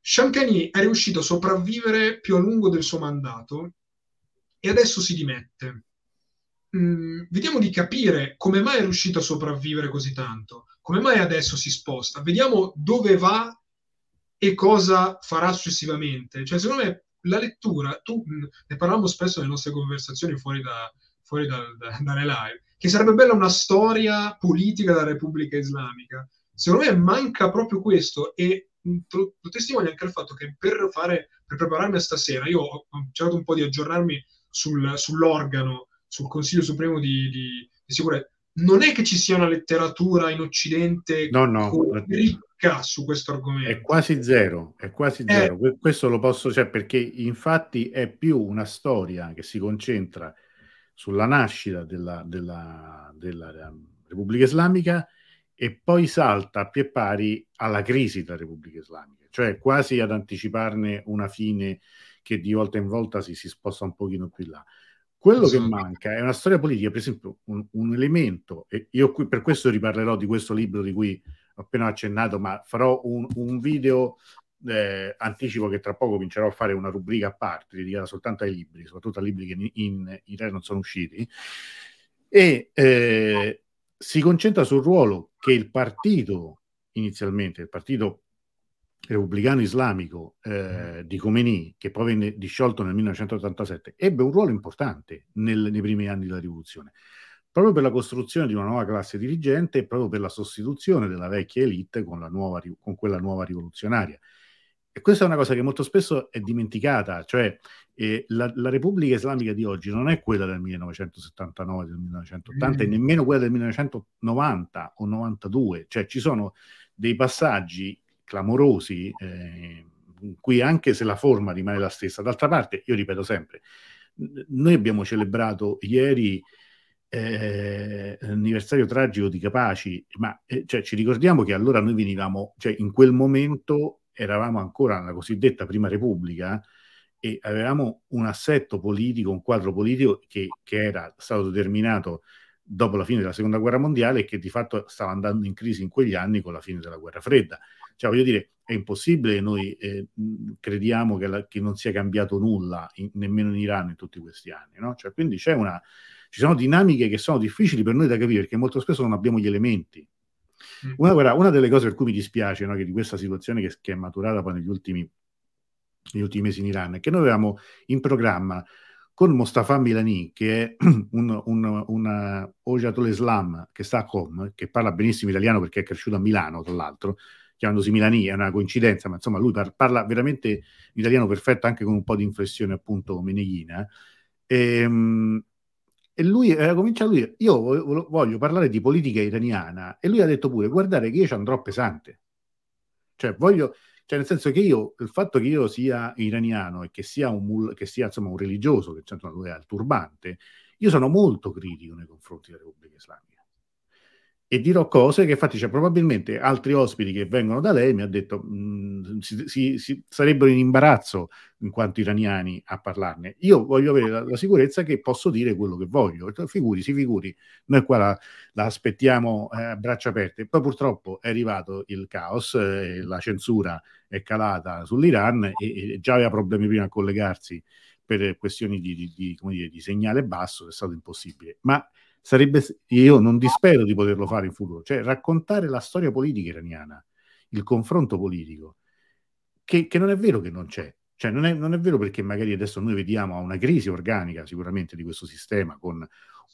Shamkhani è riuscito a sopravvivere più a lungo del suo mandato e adesso si dimette. Mm, vediamo di capire come mai è riuscito a sopravvivere così tanto, come mai adesso si sposta, vediamo dove va e cosa farà successivamente. Cioè, secondo me la lettura, tu, mm, ne parlavamo spesso nelle nostre conversazioni fuori, da, fuori da, da, dalle live, che sarebbe bella una storia politica della Repubblica Islamica. Secondo me manca proprio questo e mm, lo, lo testimonia anche il fatto che per, fare, per prepararmi a stasera, io ho cercato un po' di aggiornarmi sul, sull'organo, sul Consiglio Supremo di, di, di, Sicurezza. Non è che ci sia una letteratura in Occidente no, no. ricca su questo argomento. È quasi zero, è quasi eh. zero. Questo lo posso, cioè, perché infatti è più una storia che si concentra sulla nascita della, della, della Repubblica Islamica e poi salta a pie pari alla crisi della Repubblica Islamica, cioè quasi ad anticiparne una fine che di volta in volta si, si sposta un pochino più in là. Quello che manca è una storia politica, per esempio, un, un, elemento, e io qui per questo riparlerò di questo libro di cui ho appena accennato, ma farò un, un video, eh, anticipo che tra poco comincerò a fare una rubrica a parte dedicata soltanto ai libri, soprattutto ai libri che in, in, in Italia non sono usciti, e eh, si concentra sul ruolo che il partito inizialmente, il partito repubblicano islamico eh, di Khomeini, che poi venne disciolto nel 1987, ebbe un ruolo importante nel, nei primi anni della rivoluzione, proprio per la costruzione di una nuova classe dirigente e proprio per la sostituzione della vecchia elite con, nuova, con quella nuova rivoluzionaria. E questa è una cosa che molto spesso è dimenticata, cioè eh, la, la, Repubblica Islamica di oggi non è quella del 1979, del 1980 mm. e nemmeno quella del 1990 o 92, cioè ci sono dei passaggi clamorosi, eh, qui anche se la forma rimane la stessa. D'altra parte, io ripeto sempre, noi abbiamo celebrato ieri eh, l'anniversario tragico di Capaci, ma eh, cioè, ci ricordiamo che allora noi venivamo, cioè in quel momento eravamo ancora nella cosiddetta Prima Repubblica e avevamo un assetto politico, un quadro politico che, che era stato determinato dopo la fine della seconda guerra mondiale e che di fatto stava andando in crisi in quegli anni con la fine della guerra fredda. Cioè, voglio dire, è impossibile che noi eh, crediamo che, la, che, non sia cambiato nulla, in, nemmeno in Iran in tutti questi anni. No? Cioè, quindi c'è una, ci sono dinamiche che sono difficili per noi da capire perché molto spesso non abbiamo gli elementi. Mm. Una, guarda, una delle cose per cui mi dispiace no, che di questa situazione che, che, è maturata poi negli ultimi, negli ultimi mesi in Iran è che noi avevamo in programma con Mostafa Milani, che è [CLEARS THROAT] un, un, una Ojatol Islam che sta a Com, che parla benissimo italiano perché è cresciuto a Milano, tra l'altro, chiamandosi Milani, è una coincidenza, ma insomma lui par- parla veramente italiano perfetto, anche con un po' di inflessione appunto meneghina. E, ehm, e lui eh, comincia lui, io voglio, voglio parlare di politica iraniana, e lui ha detto pure, guardate che io ci andrò pesante. Cioè, voglio, cioè, nel senso che io, il fatto che io sia iraniano e che sia un, che sia, insomma, un religioso, che insomma, lui ha il turbante, io sono molto critico nei confronti della Repubblica Islamica e dirò cose che infatti c'è probabilmente altri ospiti che vengono da lei mi ha detto mh, mm, si, si, si, sarebbero in imbarazzo in quanto iraniani a parlarne io voglio avere la, la, sicurezza che posso dire quello che voglio. Figuri si figuri. Noi qua la, la aspettiamo eh, a braccia aperte. Poi purtroppo è arrivato il caos eh, la censura è calata sull'Iran e, e, già aveva problemi prima a collegarsi per questioni di, di, di, dire, di segnale basso è stato impossibile. Ma sarebbe, io non dispero di poterlo fare in futuro, cioè raccontare la storia politica iraniana, il confronto politico, che, che non è vero che non c'è. Cioè, non è, non è, vero perché magari adesso noi vediamo una crisi organica sicuramente di questo sistema, con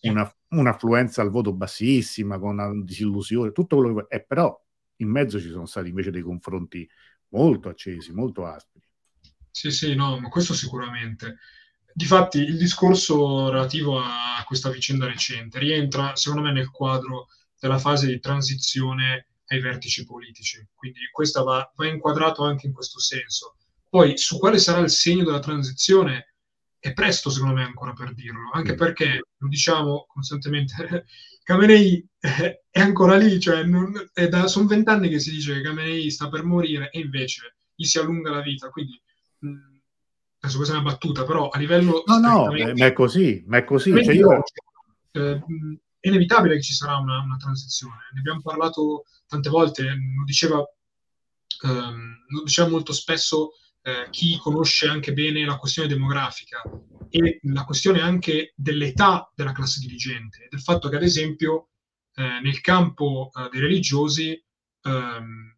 una, un'affluenza al voto bassissima, con una disillusione, tutto quello che è, però in mezzo ci sono stati invece dei confronti molto accesi, molto aspri. Sì, sì, no, ma questo sicuramente. Difatti, il discorso relativo a questa vicenda recente rientra, secondo me, nel quadro della fase di transizione ai vertici politici. Quindi questa va, va inquadrato anche in questo senso. Poi, su quale sarà il segno della transizione, è presto, secondo me, ancora per dirlo, anche mm. perché, lo diciamo costantemente, [LAUGHS] Khamenei è ancora lì, cioè non, da, sono vent'anni che si dice che Khamenei sta per morire e invece gli si allunga la vita, quindi mh, mm, adesso questa è una battuta, però a livello... No, no, ma è così, ma è così. Cioè io... eh, è inevitabile che ci sarà una, una, transizione. Ne abbiamo parlato tante volte, lo diceva, ehm, lo diceva molto spesso eh, chi conosce anche bene la questione demografica e la questione anche dell'età della classe dirigente, del fatto che ad esempio eh, nel campo eh, dei religiosi ehm,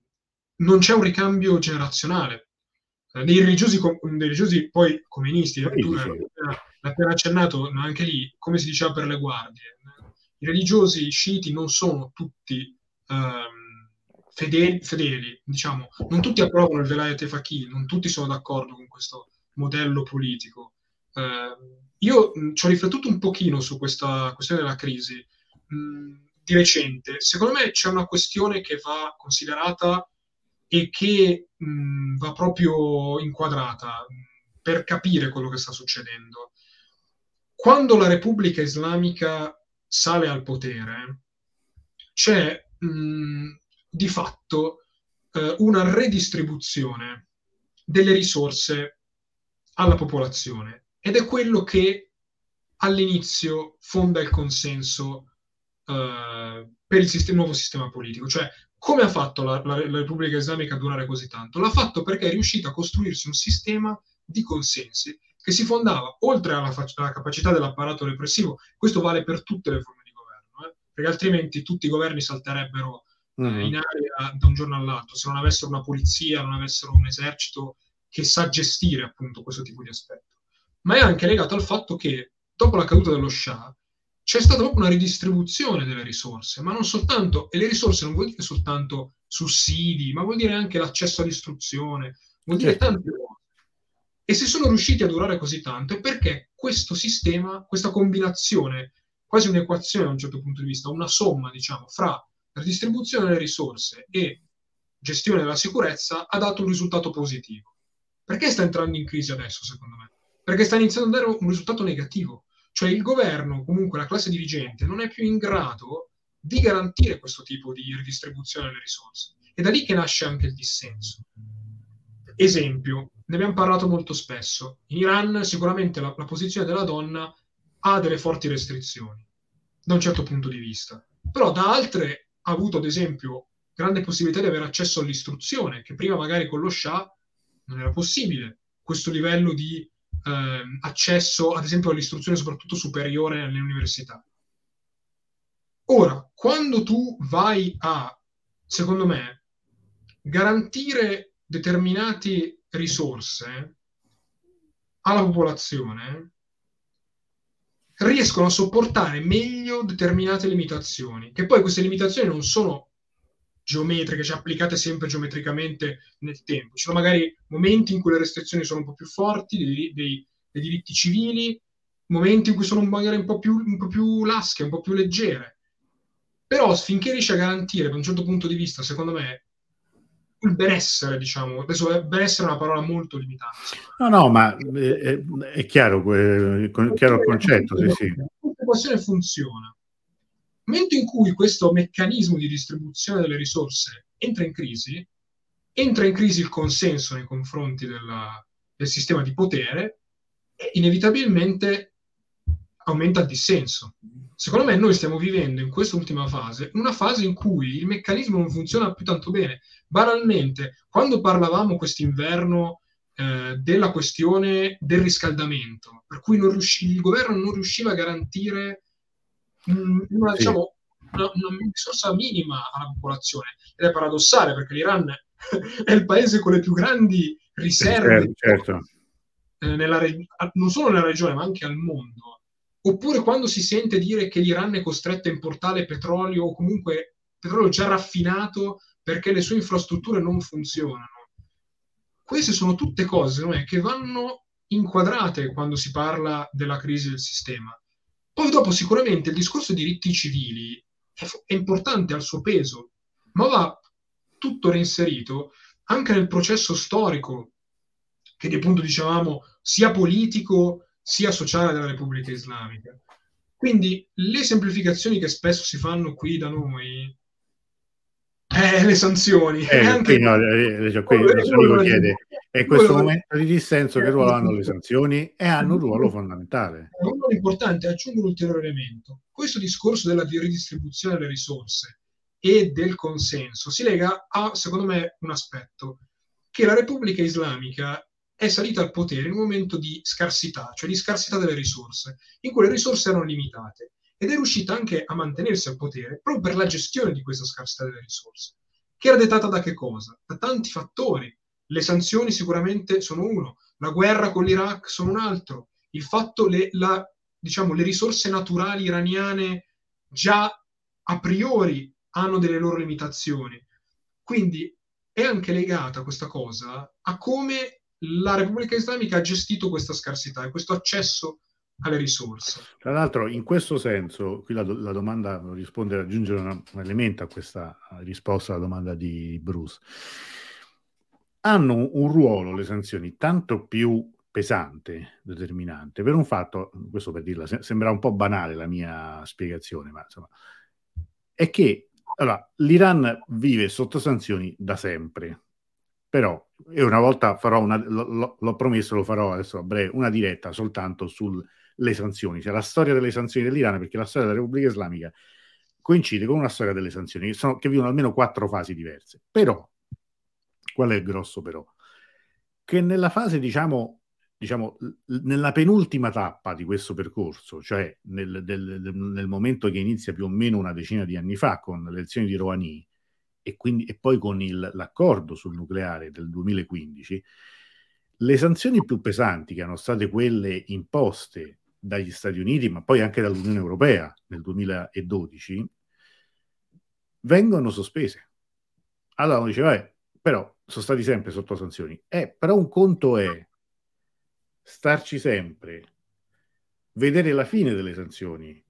non c'è un ricambio generazionale eh, dei religiosi, dei religiosi poi comunisti, eh, tu l'hai appena accennato anche lì, come si diceva per le guardie, i religiosi sciiti non sono tutti um, fedeli, fedeli, diciamo, non tutti approvano il velayat e faqih, non tutti sono d'accordo con questo modello politico. Uh, io mh, ci ho riflettuto un pochino su questa questione della crisi mh, di recente. Secondo me c'è una questione che va considerata e che mh, va proprio inquadrata per capire quello che sta succedendo. Quando la Repubblica Islamica sale al potere, c'è mh, di fatto eh, una redistribuzione delle risorse alla popolazione ed è quello che all'inizio fonda il consenso eh, per il sistema, nuovo sistema politico, cioè come ha fatto la, la, la, Repubblica Islamica a durare così tanto? L'ha fatto perché è riuscita a costruirsi un sistema di consensi che si fondava oltre alla, alla capacità dell'apparato repressivo, questo vale per tutte le forme di governo, eh? perché altrimenti tutti i governi salterebbero mm-hmm. in aria da un giorno all'altro se non avessero una polizia, non avessero un esercito che sa gestire appunto questo tipo di aspetto. Ma è anche legato al fatto che dopo la caduta dello Shah, c'è stata proprio una ridistribuzione delle risorse, ma non soltanto, e le risorse non vuol dire soltanto sussidi, ma vuol dire anche l'accesso all'istruzione, vuol dire certo. tante cose. E se sono riusciti a durare così tanto è perché questo sistema, questa combinazione, quasi un'equazione da un certo punto di vista, una somma, diciamo, fra redistribuzione delle risorse e gestione della sicurezza ha dato un risultato positivo. Perché sta entrando in crisi adesso, secondo me? Perché sta iniziando a dare un risultato negativo Cioè il governo, comunque la classe dirigente, non è più in grado di garantire questo tipo di ridistribuzione delle risorse. È da lì che nasce anche il dissenso. Esempio, ne abbiamo parlato molto spesso. In Iran sicuramente la, la posizione della donna ha delle forti restrizioni, da un certo punto di vista. Però da altre ha avuto, ad esempio, grande possibilità di avere accesso all'istruzione, che prima magari con lo Shah non era possibile. Questo livello di eh, accesso, ad esempio, all'istruzione soprattutto superiore nelle università. Ora, quando tu vai a, secondo me, garantire determinate risorse alla popolazione, riescono a sopportare meglio determinate limitazioni, che poi queste limitazioni non sono geometriche, cioè applicate sempre geometricamente nel tempo. Ci sono magari momenti in cui le restrizioni sono un po' più forti dei, dei, dei diritti civili, momenti in cui sono magari un po' più, un po più lasche, un po' più leggere. Però finché riesce a garantire, da un certo punto di vista, secondo me, il benessere, diciamo, adesso benessere è una parola molto limitata. No, no, ma è, eh, eh, è chiaro, è chiaro il concetto, sì, sì. L'equazione funziona. Momento in cui questo meccanismo di distribuzione delle risorse entra in crisi, entra in crisi il consenso nei confronti della, del sistema di potere e inevitabilmente aumenta il dissenso. Secondo me noi stiamo vivendo in quest'ultima fase una fase in cui il meccanismo non funziona più tanto bene. Banalmente, quando parlavamo quest'inverno eh, della questione del riscaldamento, per cui riusci- il governo non riusciva a garantire una, sì. diciamo, una, una, risorsa minima alla popolazione. Ed è paradossale perché l'Iran [LAUGHS] è il paese con le più grandi riserve, certo. eh, nella, non solo nella regione ma anche al mondo Oppure quando si sente dire che l'Iran è costretto a importare petrolio o comunque petrolio già raffinato perché le sue infrastrutture non funzionano. Queste sono tutte cose no, che vanno inquadrate quando si parla della crisi del sistema. Poi dopo sicuramente il discorso dei diritti civili è, importante, al suo peso, ma va tutto reinserito anche nel processo storico, che appunto dicevamo sia politico sia sociale della Repubblica Islamica. Quindi le semplificazioni che spesso si fanno qui da noi, eh, le sanzioni. Eh, anche... qui, no, eh, cioè, qui oh, chiede, è in questo momento di dissenso che ruolo hanno [LAUGHS] le sanzioni e hanno un ruolo fondamentale. È importante, aggiungo un ulteriore elemento. Questo discorso della ridistribuzione delle risorse e del consenso si lega a, secondo me, un aspetto, che la Repubblica Islamica è salita al potere in un momento di scarsità, cioè di scarsità delle risorse, in cui le risorse erano limitate ed è riuscita anche a mantenersi al potere proprio per la gestione di questa scarsità delle risorse, che era dettata da che cosa? Da tanti fattori. Le sanzioni sicuramente sono uno, la guerra con l'Iraq sono un altro, il fatto le, la, diciamo, le risorse naturali iraniane già a priori hanno delle loro limitazioni. Quindi è anche legata questa cosa a come la Repubblica Islamica ha gestito questa scarsità e questo accesso alle risorse. Tra l'altro, in questo senso, qui la, la domanda risponde, aggiungere un, un, elemento a questa risposta alla domanda di Bruce. Hanno un ruolo le sanzioni tanto più pesante, determinante, per un fatto, questo per dirla, se, sembra un po' banale la mia spiegazione, ma insomma, è che allora, l'Iran vive sotto sanzioni da sempre, però io una volta farò una, l- l'ho promesso, lo farò adesso a breve, una diretta soltanto sulle sanzioni, cioè la storia delle sanzioni dell'Iran, perché la storia della Repubblica Islamica coincide con una storia delle sanzioni, che, sono, che vivono almeno quattro fasi diverse. Però, qual è il grosso però? Che nella fase, diciamo, diciamo nella penultima tappa di questo percorso, cioè nel, del, nel, momento che inizia più o meno una decina di anni fa con le elezioni di Rouhani, e, quindi, e poi con il, l'accordo sul nucleare del 2015, le sanzioni più pesanti, che erano state quelle imposte dagli Stati Uniti, ma poi anche dall'Unione Europea nel 2012, vengono sospese. Allora uno dice, vabbè, però sono stati sempre sotto sanzioni. Eh, però un conto è starci sempre, vedere la fine delle sanzioni,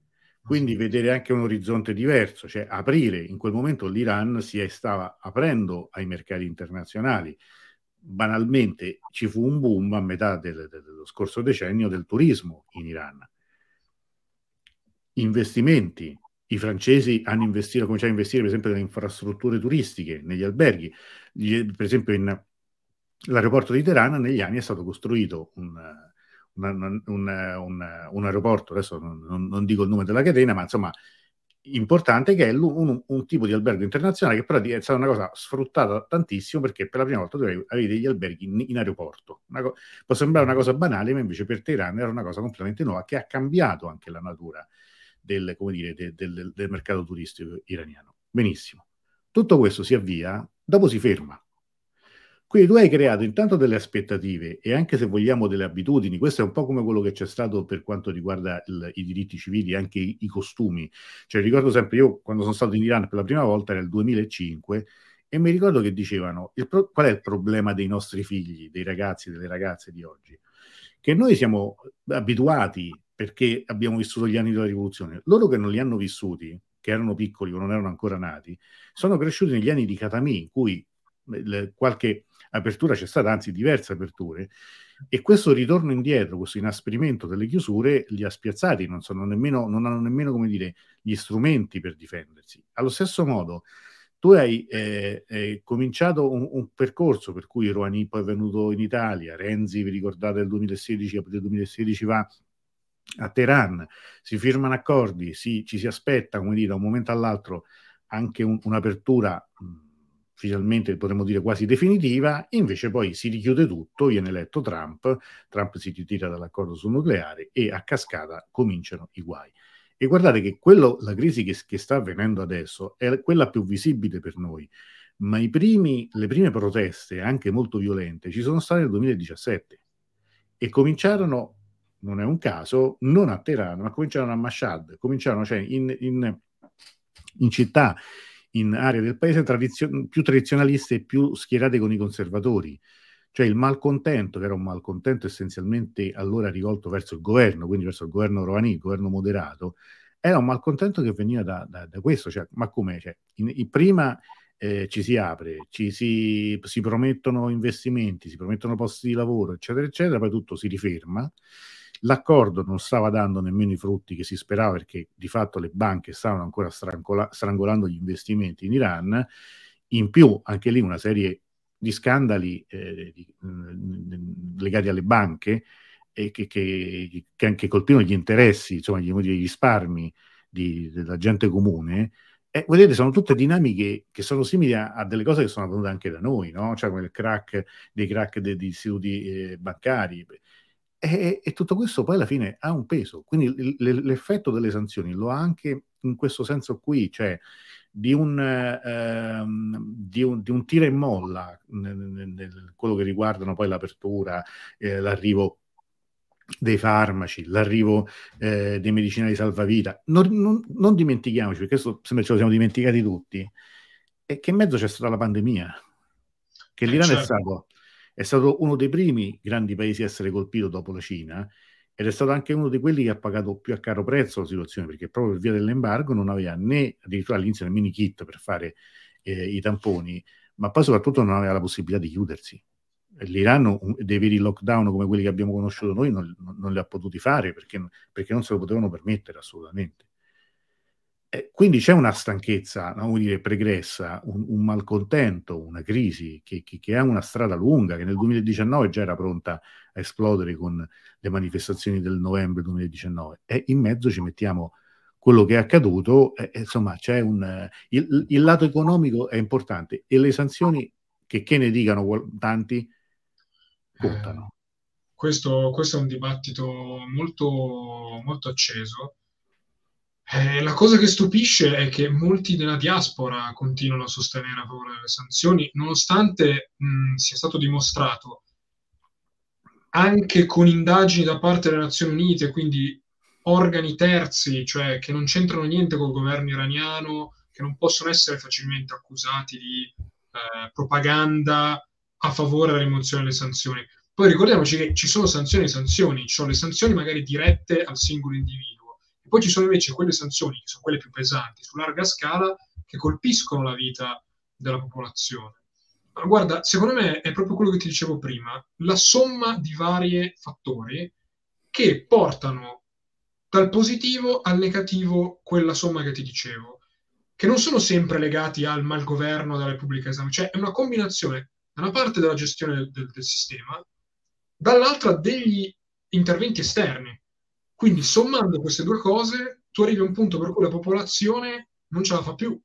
quindi vedere anche un orizzonte diverso, cioè aprire, in quel momento l'Iran si stava aprendo ai mercati internazionali. Banalmente ci fu un boom a metà del, dello scorso decennio del turismo in Iran. investimenti. I francesi hanno investito, cominciato a investire per esempio nelle infrastrutture turistiche, negli alberghi. Per esempio in, l'aeroporto di Teheran negli anni è stato costruito un, un, un, un aeroporto, adesso non, non, dico il nome della catena, ma insomma importante che è un, tipo di albergo internazionale che però è stata una cosa sfruttata tantissimo perché per la prima volta tu avevi degli alberghi in, in aeroporto. Co- può sembrare una cosa banale, ma invece per Teheran era una cosa completamente nuova che ha cambiato anche la natura del, dire, de, del, del mercato turistico iraniano. Benissimo. Tutto questo si avvia, dopo si ferma. Quindi tu hai creato intanto delle aspettative e anche se vogliamo delle abitudini, questo è un po' come quello che c'è stato per quanto riguarda il, i diritti civili, anche i, i, costumi. Cioè ricordo sempre, io quando sono stato in Iran per la prima volta il 2005 e mi ricordo che dicevano pro, qual è il problema dei nostri figli, dei ragazzi, delle ragazze di oggi? Che noi siamo abituati perché abbiamo vissuto gli anni della rivoluzione. Loro che non li hanno vissuti, che erano piccoli o non erano ancora nati, sono cresciuti negli anni di Katami, in cui le, qualche apertura c'è stata, anzi diverse aperture, e questo ritorno indietro, questo inasprimento delle chiusure li ha spiazzati, non, nemmeno, non hanno nemmeno come dire, gli strumenti per difendersi. Allo stesso modo, tu hai eh, eh, cominciato un, un, percorso per cui Rouhani poi è venuto in Italia, Renzi, vi ricordate, nel 2016, aprile 2016 va a Teheran, si firmano accordi, si, ci si aspetta, come dire, da un momento all'altro anche un, un'apertura mh, finalmente potremmo dire quasi definitiva, invece poi si richiude tutto, viene eletto Trump, Trump si ritira dall'accordo sul nucleare e a cascata cominciano i guai. E guardate che quello, la crisi che, che sta avvenendo adesso è quella più visibile per noi, ma primi, le prime proteste, anche molto violente, ci sono state nel 2017 e cominciarono, non è un caso, non a Teheran, ma cominciarono a Mashhad, cominciarono cioè, in, in, in città in aree del paese tradizio- più tradizionaliste e più schierate con i conservatori. Cioè il malcontento, che era un malcontento essenzialmente allora rivolto verso il governo, quindi verso il governo Rouhani, il governo moderato, era un malcontento che veniva da, da, da questo. Cioè, ma come? Cioè, in, in prima eh, ci si apre, ci si, si promettono investimenti, si promettono posti di lavoro, eccetera, eccetera, poi tutto si riferma L'accordo non stava dando nemmeno i frutti che si sperava perché di fatto le banche stavano ancora strangola- strangolando gli investimenti in Iran. In più, anche lì una serie di scandali eh, mh, legati alle banche e che, che, che, anche colpirono gli interessi, insomma, gli, gli risparmi di, della gente comune. E vedete, sono tutte dinamiche che sono simili a, a, delle cose che sono avvenute anche da noi, no? Cioè come il crack dei crack degli istituti eh, bancari. E, e, tutto questo poi alla fine ha un peso, quindi l'effetto delle sanzioni lo ha anche in questo senso qui, cioè di un, ehm, di un, di un tira e molla, nel, nel, quello che riguardano poi l'apertura, eh, l'arrivo dei farmaci, l'arrivo eh, dei medicinali salvavita. Non, non, non, dimentichiamoci, perché questo sembra ce lo siamo dimenticati tutti, è che in mezzo c'è stata la pandemia, che l'Iran certo. è stato è stato uno dei primi grandi paesi a essere colpito dopo la Cina ed è stato anche uno di quelli che ha pagato più a caro prezzo la situazione perché proprio per via dell'embargo non aveva né addirittura all'inizio il mini kit per fare eh, i tamponi, ma poi soprattutto non aveva la possibilità di chiudersi. L'Iran dei veri lockdown come quelli che abbiamo conosciuto noi non, non li ha potuti fare perché, perché non se lo potevano permettere assolutamente. Eh, quindi c'è una stanchezza, no, dire, pregressa, un, un, malcontento, una crisi che, che, che, ha una strada lunga, che nel 2019 già era pronta a esplodere con le manifestazioni del novembre 2019. E in mezzo ci mettiamo quello che è accaduto, eh, insomma, c'è un, il, il, lato economico è importante e le sanzioni, che, che ne dicano tanti, contano. Eh, questo, questo, è un dibattito molto, molto acceso eh, la cosa che stupisce è che molti della diaspora continuano a sostenere a favore delle sanzioni, nonostante mh, sia stato dimostrato anche con indagini da parte delle Nazioni Unite, quindi organi terzi, cioè che non c'entrano niente col governo iraniano, che non possono essere facilmente accusati di eh, propaganda a favore della rimozione delle sanzioni. Poi ricordiamoci che ci sono sanzioni e sanzioni, ci sono le sanzioni magari dirette al singolo individuo poi ci sono invece quelle sanzioni, che sono quelle più pesanti, su larga scala, che colpiscono la vita della popolazione. Ma guarda, secondo me è proprio quello che ti dicevo prima, la somma di vari fattori che portano dal positivo al negativo quella somma che ti dicevo, che non sono sempre legati al malgoverno della Repubblica Islamica, cioè è una combinazione da una parte della gestione del, del, del sistema, dall'altra degli interventi esterni. Quindi sommando queste due cose, tu arrivi a un punto per cui la popolazione non ce la fa più.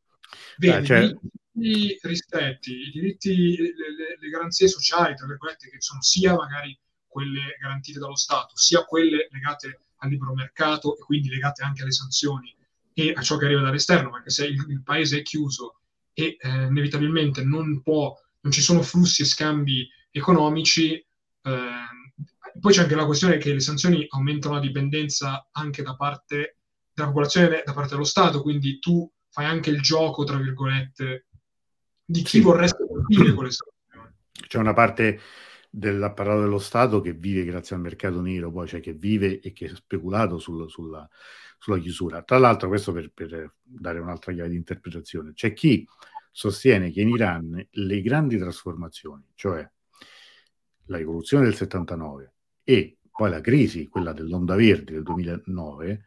Vedi, ah, cioè... i rispetti, i diritti, le, le, le, garanzie sociali, tra virgolette, che sono sia magari quelle garantite dallo Stato, sia quelle legate al libero mercato e quindi legate anche alle sanzioni e a ciò che arriva dall'esterno, perché se il, il paese è chiuso e eh, inevitabilmente non può, non ci sono flussi e scambi economici, eh, poi c'è anche la questione che le sanzioni aumentano la dipendenza anche da parte della popolazione, da parte dello Stato, quindi tu fai anche il gioco, tra virgolette, di chi sì. vorreste colpire con le sanzioni. C'è una parte dell'apparato dello Stato che vive grazie al mercato nero, poi cioè che vive e che è speculato sul, sulla, sulla, chiusura. Tra l'altro, questo per, per dare un'altra chiave di interpretazione, c'è chi sostiene che in Iran le grandi trasformazioni, cioè la rivoluzione del 79 e poi la crisi, quella dell'onda verde del 2009,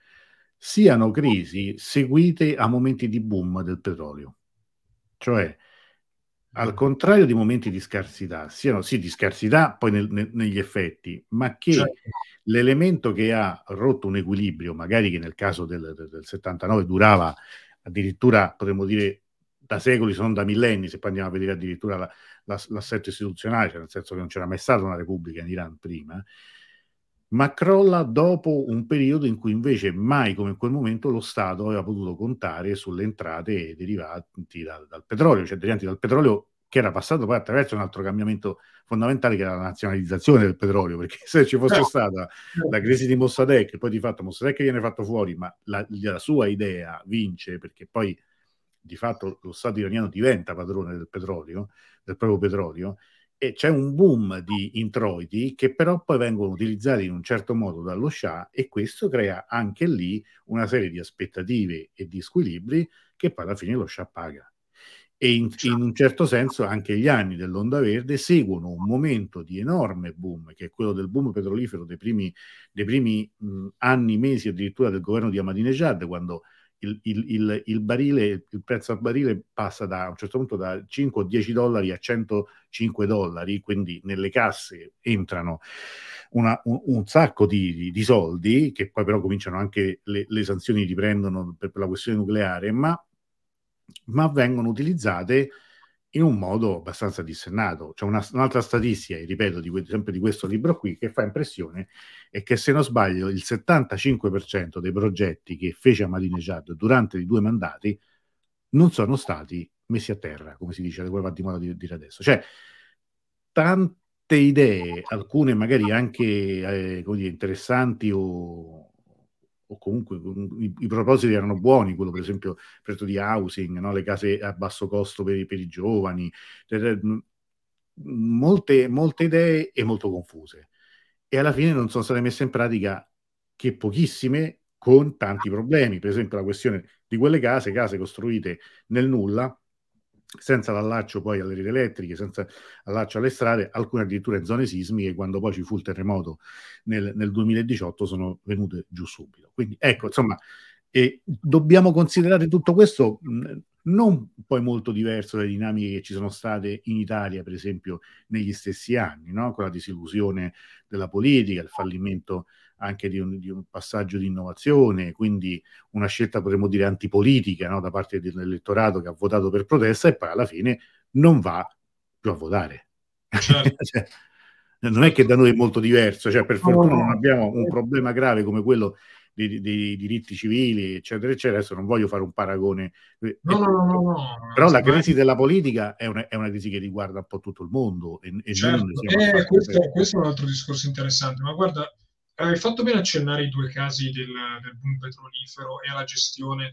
siano crisi seguite a momenti di boom del petrolio. Cioè, al contrario di momenti di scarsità, siano sì di scarsità poi nel, nel, negli effetti, ma che certo. l'elemento che ha rotto un equilibrio, magari che nel caso del, del 79 durava addirittura, potremmo dire, da secoli, se non da millenni, se poi andiamo a vedere addirittura la, la, l'assetto istituzionale, cioè nel senso che non c'era mai stata una repubblica in Iran prima, ma crolla dopo un periodo in cui invece mai come in quel momento lo Stato aveva potuto contare sulle entrate derivanti dal, dal petrolio, cioè derivanti dal petrolio che era passato poi attraverso un altro cambiamento fondamentale che era la nazionalizzazione del petrolio, perché [LAUGHS] se ci fosse stata la crisi di Mossadegh, poi di fatto Mossadegh viene fatto fuori, ma la, la, sua idea vince perché poi di fatto lo Stato iraniano diventa padrone del petrolio, del proprio petrolio, e c'è un boom di introiti che però poi vengono utilizzati in un certo modo dallo Shah e questo crea anche lì una serie di aspettative e di squilibri che poi alla fine lo Shah paga. E in, in un certo senso anche gli anni dell'onda verde seguono un momento di enorme boom, che è quello del boom petrolifero dei primi, dei primi mh, anni, mesi addirittura del governo di Ahmadinejad, quando il, il, il, il, barile, il prezzo al barile passa da a un certo punto da 5 o 10 dollari a 105 dollari, quindi nelle casse entrano una, un, un, sacco di, di, di, soldi, che poi però cominciano anche le, le sanzioni riprendono per, per, la questione nucleare, ma, ma vengono utilizzate in un modo abbastanza dissennato. C'è una, un'altra statistica, ripeto, di, sempre di questo libro qui, che fa impressione, è che se non sbaglio il 75% dei progetti che fece Ahmadinejad durante i due mandati non sono stati messi a terra, come si dice, come va di moda di dire adesso. Cioè, tante idee, alcune magari anche eh, dire, interessanti o o comunque i, i, propositi erano buoni, quello per esempio per di housing, no? le case a basso costo per, per i giovani, molte, molte idee e molto confuse. E alla fine non sono state messe in pratica che pochissime con tanti problemi, per esempio la questione di quelle case, case costruite nel nulla, senza l'allaccio poi alle reti elettriche, senza allaccio alle strade, alcune addirittura in zone sismiche, quando poi ci fu il terremoto nel, nel 2018, sono venute giù subito. Quindi ecco, insomma, eh, dobbiamo considerare tutto questo non poi molto diverso dalle dinamiche che ci sono state in Italia, per esempio, negli stessi anni, no? con la disillusione della politica, il fallimento anche di un, di un, passaggio di innovazione, quindi una scelta potremmo dire antipolitica no? da parte dell'elettorato che ha votato per protesta e poi alla fine non va più a votare. Certo. [LAUGHS] cioè, non è che da noi è molto diverso, cioè per fortuna non abbiamo un problema grave come quello dei, dei, diritti civili, eccetera, eccetera. Adesso non voglio fare un paragone, no, no, no, no, no. però la crisi della politica è una, è una, crisi che riguarda un po' tutto il mondo. E, e certo. eh, questo, questo, è un altro discorso interessante, ma guarda, hai fatto bene accennare i due casi del, del boom petrolifero e alla gestione del,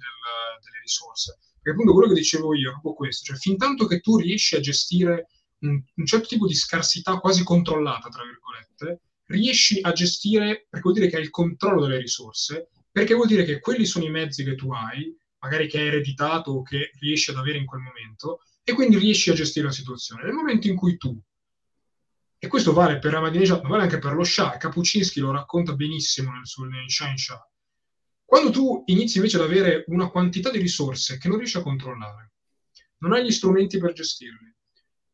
delle risorse. Perché appunto quello che dicevo io è proprio questo, cioè fin tanto che tu riesci a gestire un, un certo tipo di scarsità quasi controllata, tra virgolette, riesci a gestire, perché vuol dire che hai il controllo delle risorse, perché vuol dire che quelli sono i mezzi che tu hai, magari che hai ereditato o che riesci ad avere in quel momento, e quindi riesci a gestire la situazione. Nel momento in cui tu, e questo vale per Ahmadinejad, ma vale anche per lo Shah, Kapuczynski lo racconta benissimo nel suo nel Shah Shah, Quando tu inizi invece ad avere una quantità di risorse che non riesci a controllare, non hai gli strumenti per gestirli,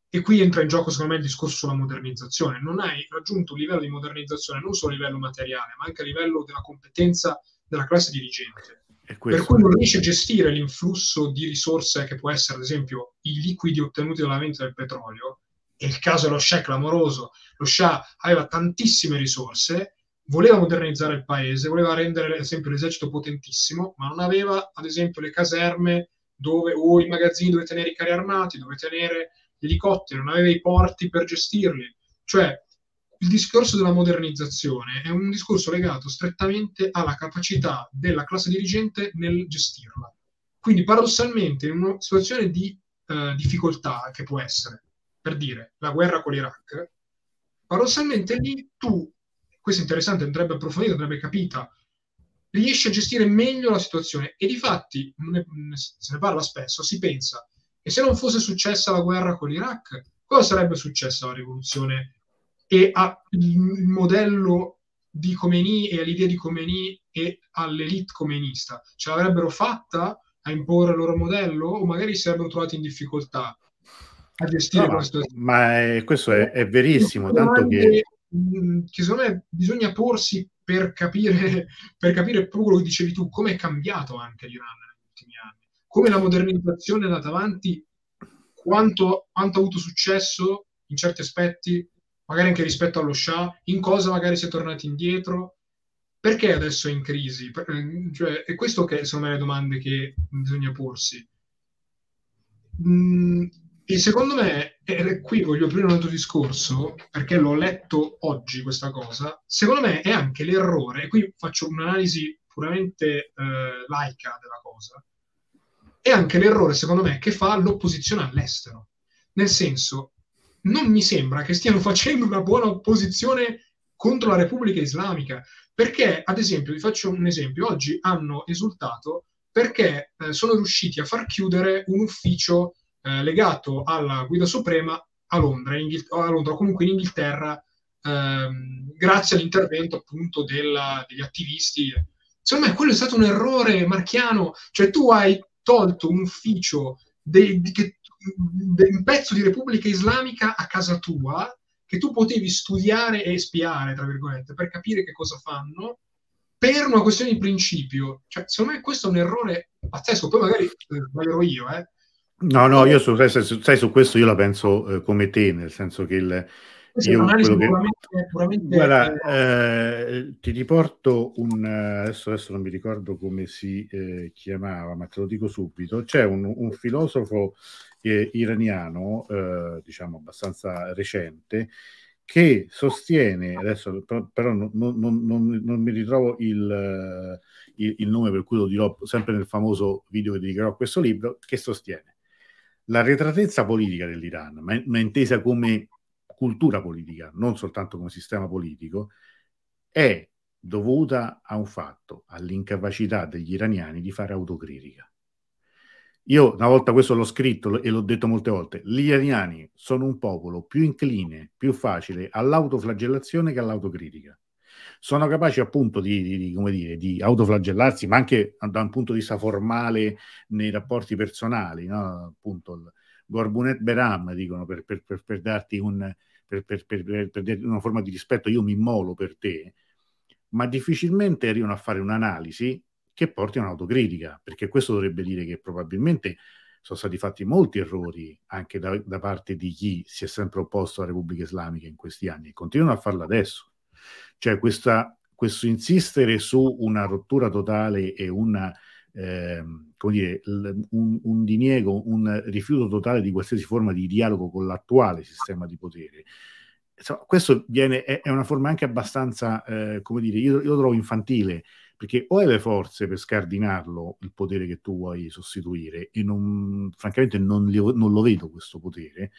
e qui entra in gioco secondo me il discorso sulla modernizzazione, non hai raggiunto un livello di modernizzazione non solo a livello materiale, ma anche a livello della competenza della classe dirigente. Per cui non riesci a gestire l'influsso di risorse che può essere, ad esempio, i liquidi ottenuti dalla vendita del petrolio, e il caso dello Shah è clamoroso, lo Shah aveva tantissime risorse, voleva modernizzare il paese, voleva rendere ad esempio l'esercito potentissimo, ma non aveva ad esempio le caserme dove, o i magazzini dove tenere i carri armati, dove tenere gli elicotteri, non aveva i porti per gestirli. Cioè, il discorso della modernizzazione è un discorso legato strettamente alla capacità della classe dirigente nel gestirla. Quindi, paradossalmente, in una situazione di eh, difficoltà che può essere, per dire, la guerra con l'Iraq, paradossalmente lì tu questo è interessante, andrebbe approfondito, andrebbe capita, riesce a gestire meglio la situazione e di fatti se ne parla spesso, si pensa che se non fosse successa la guerra con l'Iraq, cosa sarebbe successa alla rivoluzione e al modello di Khomeini e all'idea di Khomeini e all'elite khomenista? Ce l'avrebbero fatta a imporre il loro modello o magari si sarebbero trovati in difficoltà a gestire no, situazione? Ma è, questo è, è verissimo, tanto che Mm, che secondo me bisogna porsi per capire, [LAUGHS] per capire proprio quello che dicevi tu, come è cambiato anche l'Iran negli ultimi anni, come la modernizzazione è andata avanti, quanto, quanto ha avuto successo in certi aspetti, magari anche rispetto allo Shah, in cosa magari si è tornati indietro, perché adesso è in crisi? Cioè, è questo che sono le domande che bisogna porsi. Mm, e secondo me, e qui voglio aprire un altro discorso, perché l'ho letto oggi questa cosa, secondo me è anche l'errore, e qui faccio un'analisi puramente eh, laica della cosa, è anche l'errore, secondo me, che fa l'opposizione all'estero. Nel senso, non mi sembra che stiano facendo una buona opposizione contro la Repubblica Islamica, perché, ad esempio, vi faccio un esempio, oggi hanno esultato perché eh, sono riusciti a far chiudere un ufficio eh, legato alla guida suprema a Londra, Inghil- a Londra o comunque in Inghilterra, ehm, grazie all'intervento appunto della, degli attivisti. Secondo me quello è stato un errore marchiano, cioè tu hai tolto un ufficio, de- che, de- un pezzo di Repubblica Islamica a casa tua, che tu potevi studiare e spiare, tra virgolette, per capire che cosa fanno, per una questione di principio. Cioè, secondo me questo è un errore pazzesco. Poi magari eh, sbaglierò io, eh, No, no, io su, sai, su questo io la penso eh, come te, nel senso che il, io, quello che, puramente, puramente guarda, eh, ti riporto un adesso, adesso, non mi ricordo come si eh, chiamava, ma te lo dico subito. C'è un, un filosofo eh, iraniano, eh, diciamo abbastanza recente, che sostiene adesso, però non, non, non, non mi ritrovo il, il, il, nome per cui lo dirò sempre nel famoso video che dedicherò a questo libro, che sostiene L'arretratezza politica dell'Iran, ma, ma intesa come cultura politica, non soltanto come sistema politico, è dovuta a un fatto, all'incapacità degli iraniani di fare autocritica. Io una volta questo l'ho scritto e l'ho detto molte volte, gli iraniani sono un popolo più incline, più facile all'autoflagellazione che all'autocritica sono capaci appunto di, di, come dire, di autoflagellarsi, ma anche da un punto di vista formale nei rapporti personali, no? appunto Gorbunet Beram, dicono, per, per, per, per darti un, una forma di rispetto, io mi immolo per te, ma difficilmente arrivano a fare un'analisi che porti a un'autocritica, perché questo dovrebbe dire che probabilmente sono stati fatti molti errori anche da, da, parte di chi si è sempre opposto alla Repubblica Islamica in questi anni e continuano a farlo adesso. Cioè questa, questo insistere su una rottura totale e una, eh, come dire, un, un, diniego, un rifiuto totale di qualsiasi forma di dialogo con l'attuale sistema di potere. Insomma, questo viene, è, è, una forma anche abbastanza, eh, come dire, io, io lo trovo infantile, perché o hai le forze per scardinarlo, il potere che tu vuoi sostituire, e non, francamente non, li, non lo vedo questo potere,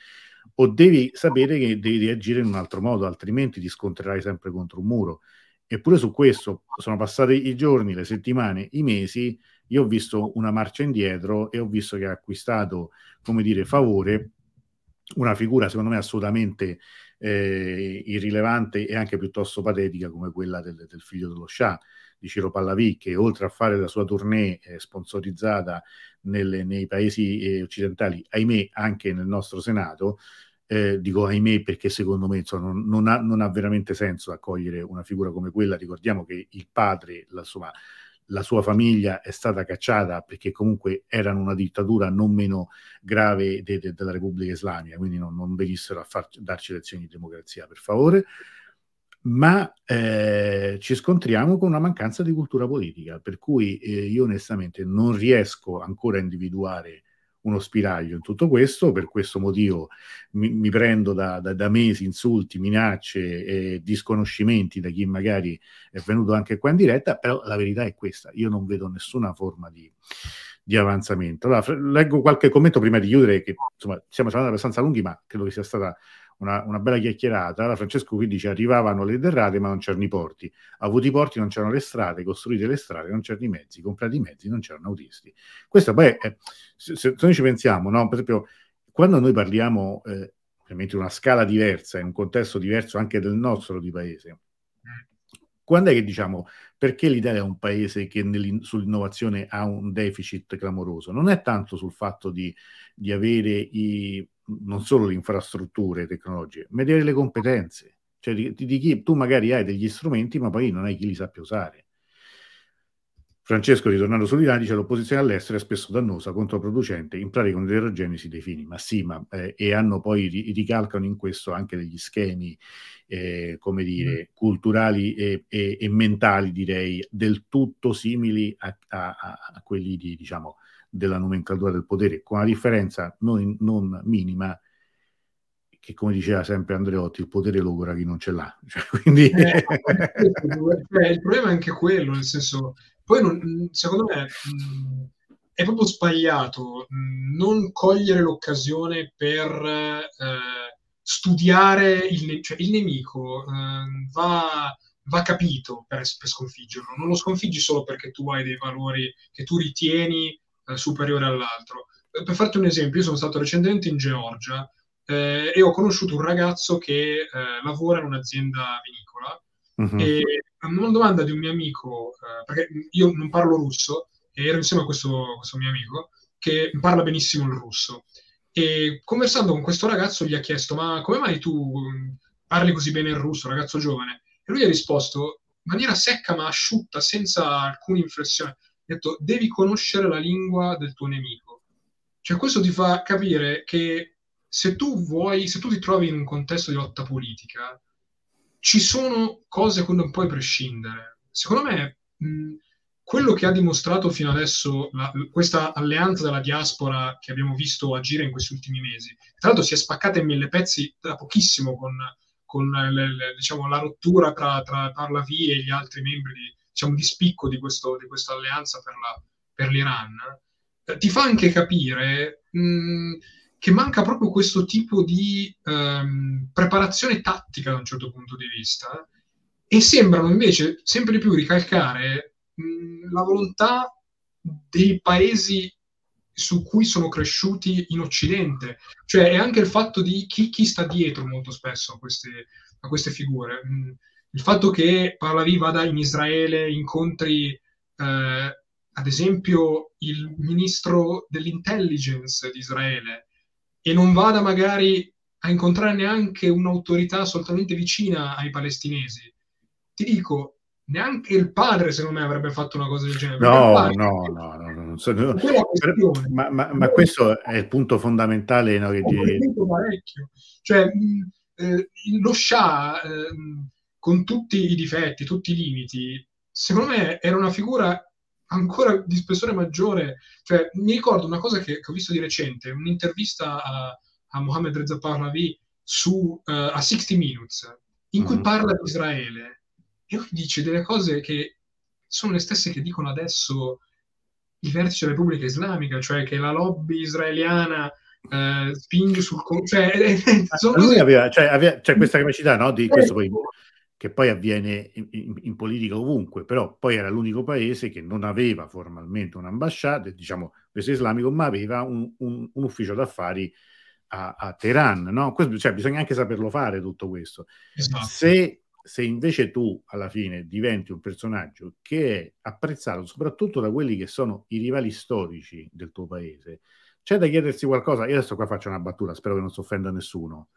o devi sapere che devi reagire in un altro modo, altrimenti ti scontrerai sempre contro un muro. Eppure su questo sono passati i giorni, le settimane, i mesi, io ho visto una marcia indietro e ho visto che ha acquistato, come dire, favore una figura secondo me assolutamente eh, irrilevante e anche piuttosto patetica come quella del, del figlio dello Shah di Ciro Pallavi, che oltre a fare la sua tournée eh, sponsorizzata nelle, nei paesi eh, occidentali, ahimè anche nel nostro Senato, eh, dico ahimè perché secondo me insomma, non, non, ha, non, ha, veramente senso accogliere una figura come quella. Ricordiamo che il padre, la sua, la sua, famiglia è stata cacciata perché comunque erano una dittatura non meno grave de, de, della Repubblica Islamica, quindi non, non venissero a far, darci lezioni di democrazia, per favore. Ma eh, ci scontriamo con una mancanza di cultura politica, per cui eh, io onestamente non riesco ancora a individuare uno spiraglio in tutto questo, per questo motivo mi, mi prendo da, da, da, mesi insulti, minacce e disconoscimenti da chi magari è venuto anche qua in diretta, però la verità è questa, io non vedo nessuna forma di, di avanzamento. Allora, leggo qualche commento prima di chiudere, che insomma siamo stati abbastanza lunghi, ma credo che sia stata una, una, bella chiacchierata. La Francesco qui dice arrivavano le derrate ma non c'erano i porti, avuti i porti non c'erano le strade, costruite le strade non c'erano i mezzi, comprati i mezzi non c'erano autisti. Questo poi, è, se, se, noi ci pensiamo, no? per esempio, quando noi parliamo eh, ovviamente in una scala diversa, in un contesto diverso anche del nostro di paese, quando è che diciamo perché l'Italia è un paese che sull'innovazione ha un deficit clamoroso? Non è tanto sul fatto di, di avere i, non solo le infrastrutture tecnologiche, ma le competenze. Cioè di, di, chi tu magari hai degli strumenti, ma poi non hai chi li sappia usare. Francesco, ritornando sull'Iran, dice l'opposizione all'estero è spesso dannosa, controproducente, in pratica un'eterogenesi dei fini, ma sì, ma, eh, e hanno poi, ricalcano in questo anche degli schemi, eh, come dire, mm. culturali e, e, e, mentali, direi, del tutto simili a, a, a quelli di, diciamo, della nomenclatura del potere, con una differenza non, non minima, che come diceva sempre Andreotti, il potere logora chi non ce l'ha. [LAUGHS] Cioè, quindi... eh, cioè, il problema è anche quello, nel senso, poi non, secondo me è proprio sbagliato non cogliere l'occasione per eh, studiare il, cioè, il nemico, eh, va, va, capito per, per sconfiggerlo, non lo sconfiggi solo perché tu hai dei valori che tu ritieni eh, superiore all'altro. Per farti un esempio, io sono stato recentemente in Georgia eh, e ho conosciuto un ragazzo che eh, lavora in un'azienda vinicola uh-huh. e a una domanda di un mio amico, eh, perché io non parlo russo, e ero insieme a questo, questo mio amico che parla benissimo il russo. E conversando con questo ragazzo gli ha chiesto: Ma come mai tu mm, parli così bene il russo, ragazzo giovane? E lui ha risposto in maniera secca ma asciutta, senza alcuna inflessione detto devi conoscere la lingua del tuo nemico. Cioè questo ti fa capire che se tu vuoi, se tu ti trovi in un contesto di lotta politica, ci sono cose a non puoi prescindere. Secondo me mh, quello che ha dimostrato fino adesso la, questa alleanza della diaspora che abbiamo visto agire in questi ultimi mesi, tra l'altro si è spaccata in mille pezzi da pochissimo con, con le, le, diciamo, la rottura tra, tra Parlavi e gli altri membri di, diciamo, di spicco di, questo, di questa alleanza per, la, per l'Iran, eh, ti fa anche capire mh, che manca proprio questo tipo di ehm, preparazione tattica da un certo punto di vista e sembrano invece sempre di più ricalcare mh, la volontà dei paesi su cui sono cresciuti in Occidente, cioè è anche il fatto di chi, chi sta dietro molto spesso a queste, a queste figure. Mm, il fatto che Pahlavi vada in Israele, incontri eh, ad esempio il ministro dell'intelligence di Israele e non vada magari a incontrare neanche un'autorità assolutamente vicina ai palestinesi. Ti dico, neanche il padre, secondo me, avrebbe fatto una cosa del genere. No, padre, no, no, no, no, so, no. Ma, ma, ma, questo è il punto fondamentale. No, che parecchio. Cioè, mh, eh, lo Shah, eh, con tutti i difetti, tutti i limiti, secondo me era una figura ancora di spessore maggiore. Cioè, mi ricordo una cosa che, che ho visto di recente, un'intervista a, a Mohammed Reza Pahlavi su, uh, a 60 Minutes, in cui mm-hmm. parla di Israele e lui dice delle cose che sono le stesse che dicono adesso i vertici della Repubblica Islamica, cioè che la lobby israeliana eh, spinge sul... Cioè, [LAUGHS] eh, lui aveva, cioè, aveva cioè, questa capacità no, di questo poi che poi avviene in, in, in, politica ovunque, però poi era l'unico paese che non aveva formalmente un'ambasciata, diciamo, paese islamico, ma aveva un, un, un ufficio d'affari a, a Teheran, no? Questo, cioè, bisogna anche saperlo fare tutto questo. Esatto. Se se invece tu alla fine diventi un personaggio che è apprezzato soprattutto da quelli che sono i rivali storici del tuo paese, c'è da chiedersi qualcosa. Io adesso qua faccio una battuta, spero che non si offenda nessuno.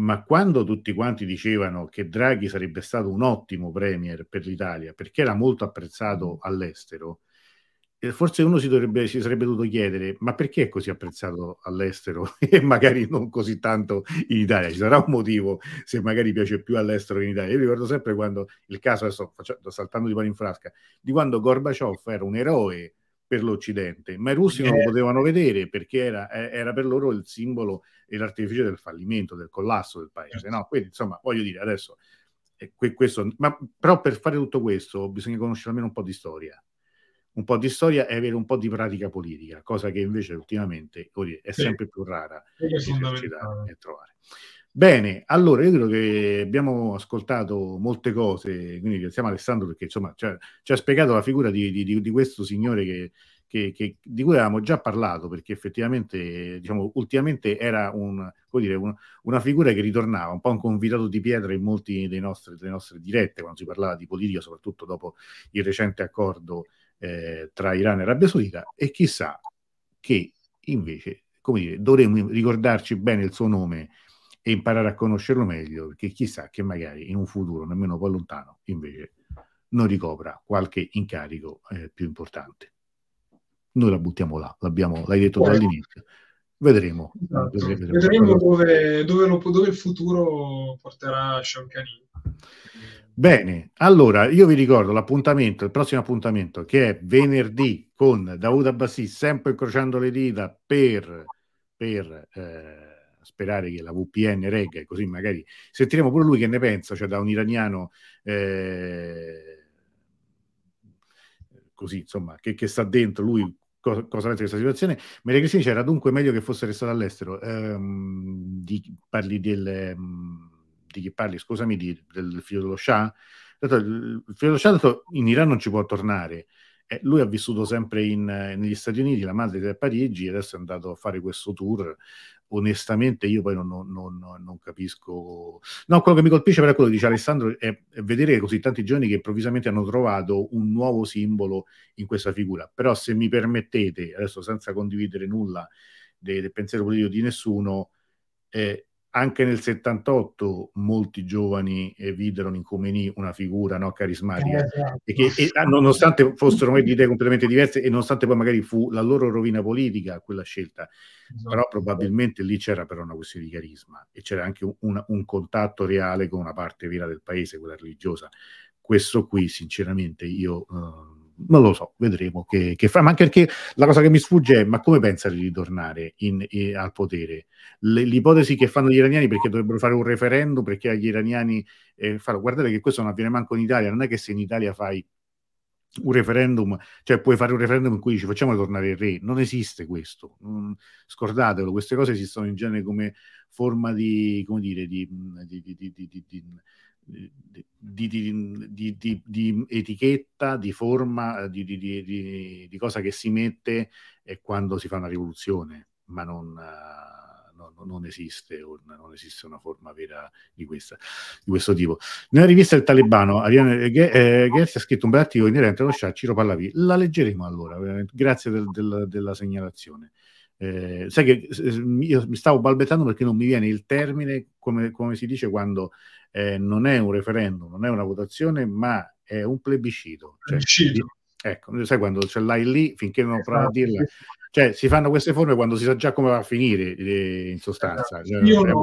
Ma quando tutti quanti dicevano che Draghi sarebbe stato un ottimo premier per l'Italia perché era molto apprezzato all'estero, forse uno si, dovrebbe, si sarebbe dovuto chiedere ma perché è così apprezzato all'estero [LAUGHS] e magari non così tanto in Italia? Ci sarà un motivo se magari piace più all'estero che in Italia. Io ricordo sempre quando il caso, adesso faccio, saltando di pari in frasca, di quando Gorbaciov era un eroe per l'Occidente, ma i russi non lo potevano vedere perché era, era per loro il simbolo e l'artificio del fallimento, del collasso del paese. No? Quindi, insomma, voglio dire, adesso, eh, questo, ma, però per fare tutto questo bisogna conoscere almeno un po' di storia un po' di storia e avere un po' di pratica politica, cosa che invece ultimamente è sempre più rara esercitare e trovare. Bene, allora io credo che abbiamo ascoltato molte cose, quindi ringraziamo Alessandro perché insomma ci ha, ci ha spiegato la figura di, di, di questo signore che, che, che, di cui avevamo già parlato, perché effettivamente diciamo, ultimamente era un, dire, un, una figura che ritornava, un po' un convitato di pietra in nostri, delle nostre dirette, quando si parlava di politica, soprattutto dopo il recente accordo eh, tra Iran e Arabia Saudita e chissà che invece, come dire, dovremmo ricordarci bene il suo nome e imparare a conoscerlo meglio, perché chissà che magari in un futuro nemmeno poi lontano invece non ricopra qualche incarico eh, più importante. Noi la buttiamo là, l'abbiamo, l'hai detto Poi, dall'inizio. Vedremo. Esatto. Vedremo, vedremo dove, dove, lo, dove, il futuro porterà Sean Canini. Bene, allora io vi ricordo l'appuntamento, il prossimo appuntamento che è venerdì con Davuto Abbassi, sempre incrociando le dita per, per eh, sperare che la VPN regga, così magari sentiremo pure lui che ne pensa, cioè da un iraniano eh, così, insomma, che, che, sta dentro lui cosa, cosa pensa di questa situazione. Maria Cristina c'era dunque meglio che fosse restato all'estero. Ehm, di, parli del... Di chi parli, scusami, di, del figlio dello Shah. Il figlio dello Shah detto, in Iran non ci può tornare. Eh, lui ha vissuto sempre in, negli Stati Uniti, la madre è a Parigi, adesso è andato a fare questo tour. Onestamente io poi non, non, non, non capisco... No, quello che mi colpisce però è quello che dice Alessandro, è, vedere così tanti giorni che improvvisamente hanno trovato un nuovo simbolo in questa figura. Però se mi permettete, adesso senza condividere nulla del, del pensiero politico di nessuno, eh, anche nel 78 molti giovani eh, videro in Khomeini una figura no, carismatica eh, esatto. e che e, ah, nonostante fossero di idee completamente diverse e nonostante poi magari fu la loro rovina politica quella scelta esatto. però probabilmente lì c'era però una questione di carisma e c'era anche un, un contatto reale con una parte vera del paese, quella religiosa questo qui sinceramente io uh, non lo so, vedremo che, che, fa. Ma anche perché la cosa che mi sfugge è: ma come pensa di ritornare in, in, al potere? Le, l'ipotesi che fanno gli iraniani perché dovrebbero fare un referendum perché agli iraniani eh, farlo. Guardate che questo non avviene manco in Italia. Non è che se in Italia fai un referendum, cioè puoi fare un referendum in cui dici facciamo tornare il re. Non esiste questo. Mm, scordatelo, queste cose esistono in genere come forma di, come dire, di, di, di, di di, di, di, etichetta, di forma, di, cosa che si mette eh, quando si fa una rivoluzione, ma non, uh, no, non, esiste non, esiste una forma vera di, questa, questo tipo. Nella rivista Il Talebano, Ariane eh, Gersi ha scritto un bel articolo inerente allo Shah, Ciro Pallavi. La leggeremo allora, grazie del, del, della segnalazione. Eh, sai che io mi stavo balbettando perché non mi viene il termine, come, come si dice quando eh, non è un referendum, non è una votazione, ma è un plebiscito. Cioè, plebiscito. ecco, sai quando ce l'hai lì, finché non provi a esatto, dirla. Cioè, si fanno queste forme quando si sa già come va a finire, eh, in sostanza. Esatto. Cioè, Io no,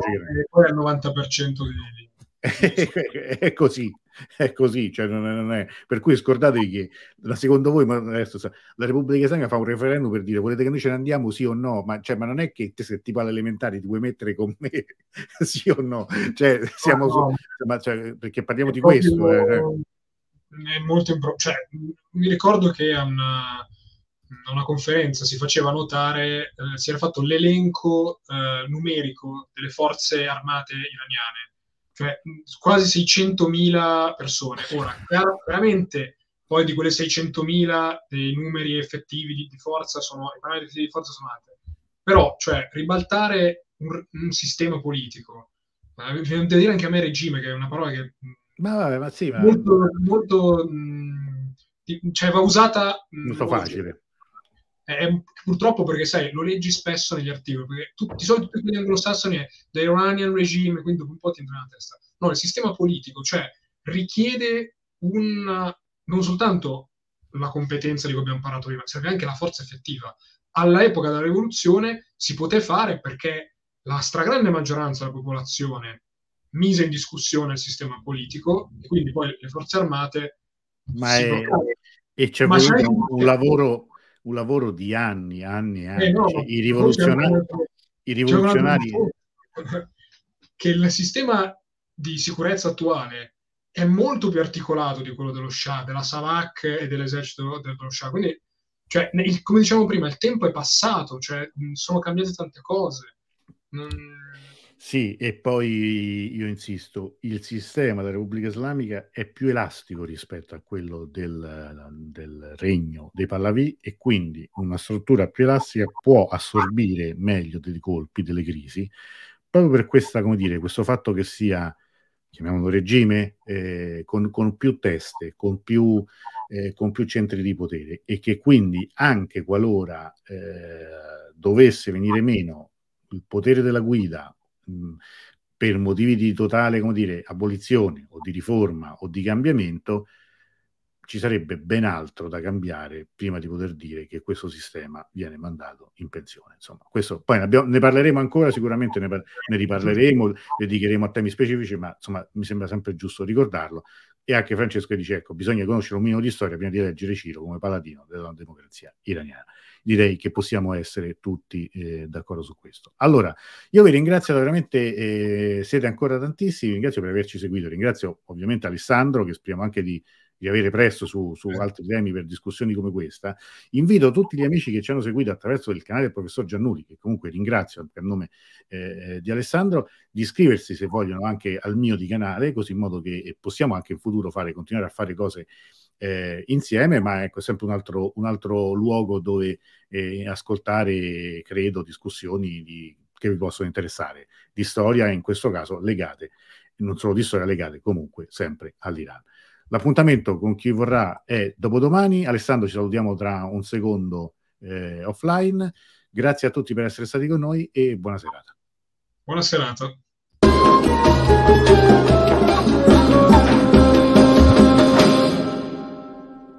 poi al 90% di... [LAUGHS] è così, [LAUGHS] è così, cioè non è, non è. per cui scordatevi che la, secondo voi adesso, la Repubblica Islamica fa un referendum per dire volete che noi ce ne andiamo sì o no, ma, cioè, ma non è che te, se tipo all'elementare ti vuoi mettere con me [LAUGHS] sì o no, cioè, siamo no, no. Su, ma, cioè, perché parliamo è di questo. Eh, cioè. È molto impro- cioè, mi ricordo che a una, a una conferenza si faceva notare, eh, si era fatto l'elenco eh, numerico delle forze armate iraniane cioè quasi 600.000 persone. Ora, chiaramente poi di quelle 600.000 dei numeri effettivi di, di forza sono, i parametri di forza sono altri. Però, cioè, ribaltare un, un sistema politico Ma devo dire anche a me regime, che è una parola che... Ma vabbè, ma sì, ma... Molto, molto mh, cioè va usata... Molto facile. È, purtroppo perché, sai, lo leggi spesso negli articoli, perché tutti, di solito tutti gli anglosassoni è the Iranian regime, quindi dopo un po' ti entra nella testa. No, il sistema politico, cioè, richiede un, non soltanto la competenza di cui abbiamo parlato prima, serve anche la forza effettiva. All'epoca della rivoluzione si poté fare perché la stragrande maggioranza della popolazione mise in discussione il sistema politico e quindi poi le forze armate ma è, e c'è Ma voluto un, un, lavoro, un lavoro di anni, anni, anni. Eh no, cioè, I rivoluzionari, i rivoluzionari... che il sistema di sicurezza attuale è molto più articolato di quello dello Shah, della Savak e dell'esercito dello Shah. Quindi, cioè, il, come diciamo prima, il tempo è passato, cioè, sono cambiate tante cose. Non... Sì, e poi io insisto, il sistema della Repubblica Islamica è più elastico rispetto a quello del, del regno dei Pahlavi e quindi una struttura più elastica può assorbire meglio dei colpi, delle crisi, proprio per questa, come dire, questo fatto che sia chiamiamolo regime, eh, con, con, più teste, con più, eh, con più, centri di potere e che quindi anche qualora eh, dovesse venire meno il potere della guida per motivi di totale, dire, abolizione o di riforma o di cambiamento, ci sarebbe ben altro da cambiare prima di poter dire che questo sistema viene mandato in pensione. Insomma, questo, poi ne, abbiamo, ne parleremo ancora, sicuramente ne, ne, riparleremo, dedicheremo a temi specifici, ma insomma mi sembra sempre giusto ricordarlo. E anche Francesco dice, ecco, bisogna conoscere un minimo di storia prima di leggere Ciro come paladino della democrazia iraniana. Direi che possiamo essere tutti eh, d'accordo su questo. Allora, io vi ringrazio veramente, eh, siete ancora tantissimi, ringrazio per averci seguito, ringrazio ovviamente Alessandro, che speriamo anche di di avere presto su, su eh. altri temi per discussioni come questa, invito tutti gli amici che ci hanno seguito attraverso il canale del professor Giannuli, che comunque ringrazio anche a nome eh, eh, di Alessandro, di iscriversi se vogliono anche al mio di canale, così in modo che possiamo anche in futuro fare, continuare a fare cose eh, insieme, ma ecco, è sempre un altro, un altro luogo dove eh, ascoltare, credo, discussioni di, che vi possono interessare, di storia, in questo caso legate, non solo di storia legate, comunque sempre all'Iran. L'appuntamento con chi vorrà è dopodomani. Alessandro, ci salutiamo tra un secondo eh, offline. Grazie a tutti per essere stati con noi e buona serata. Buona serata.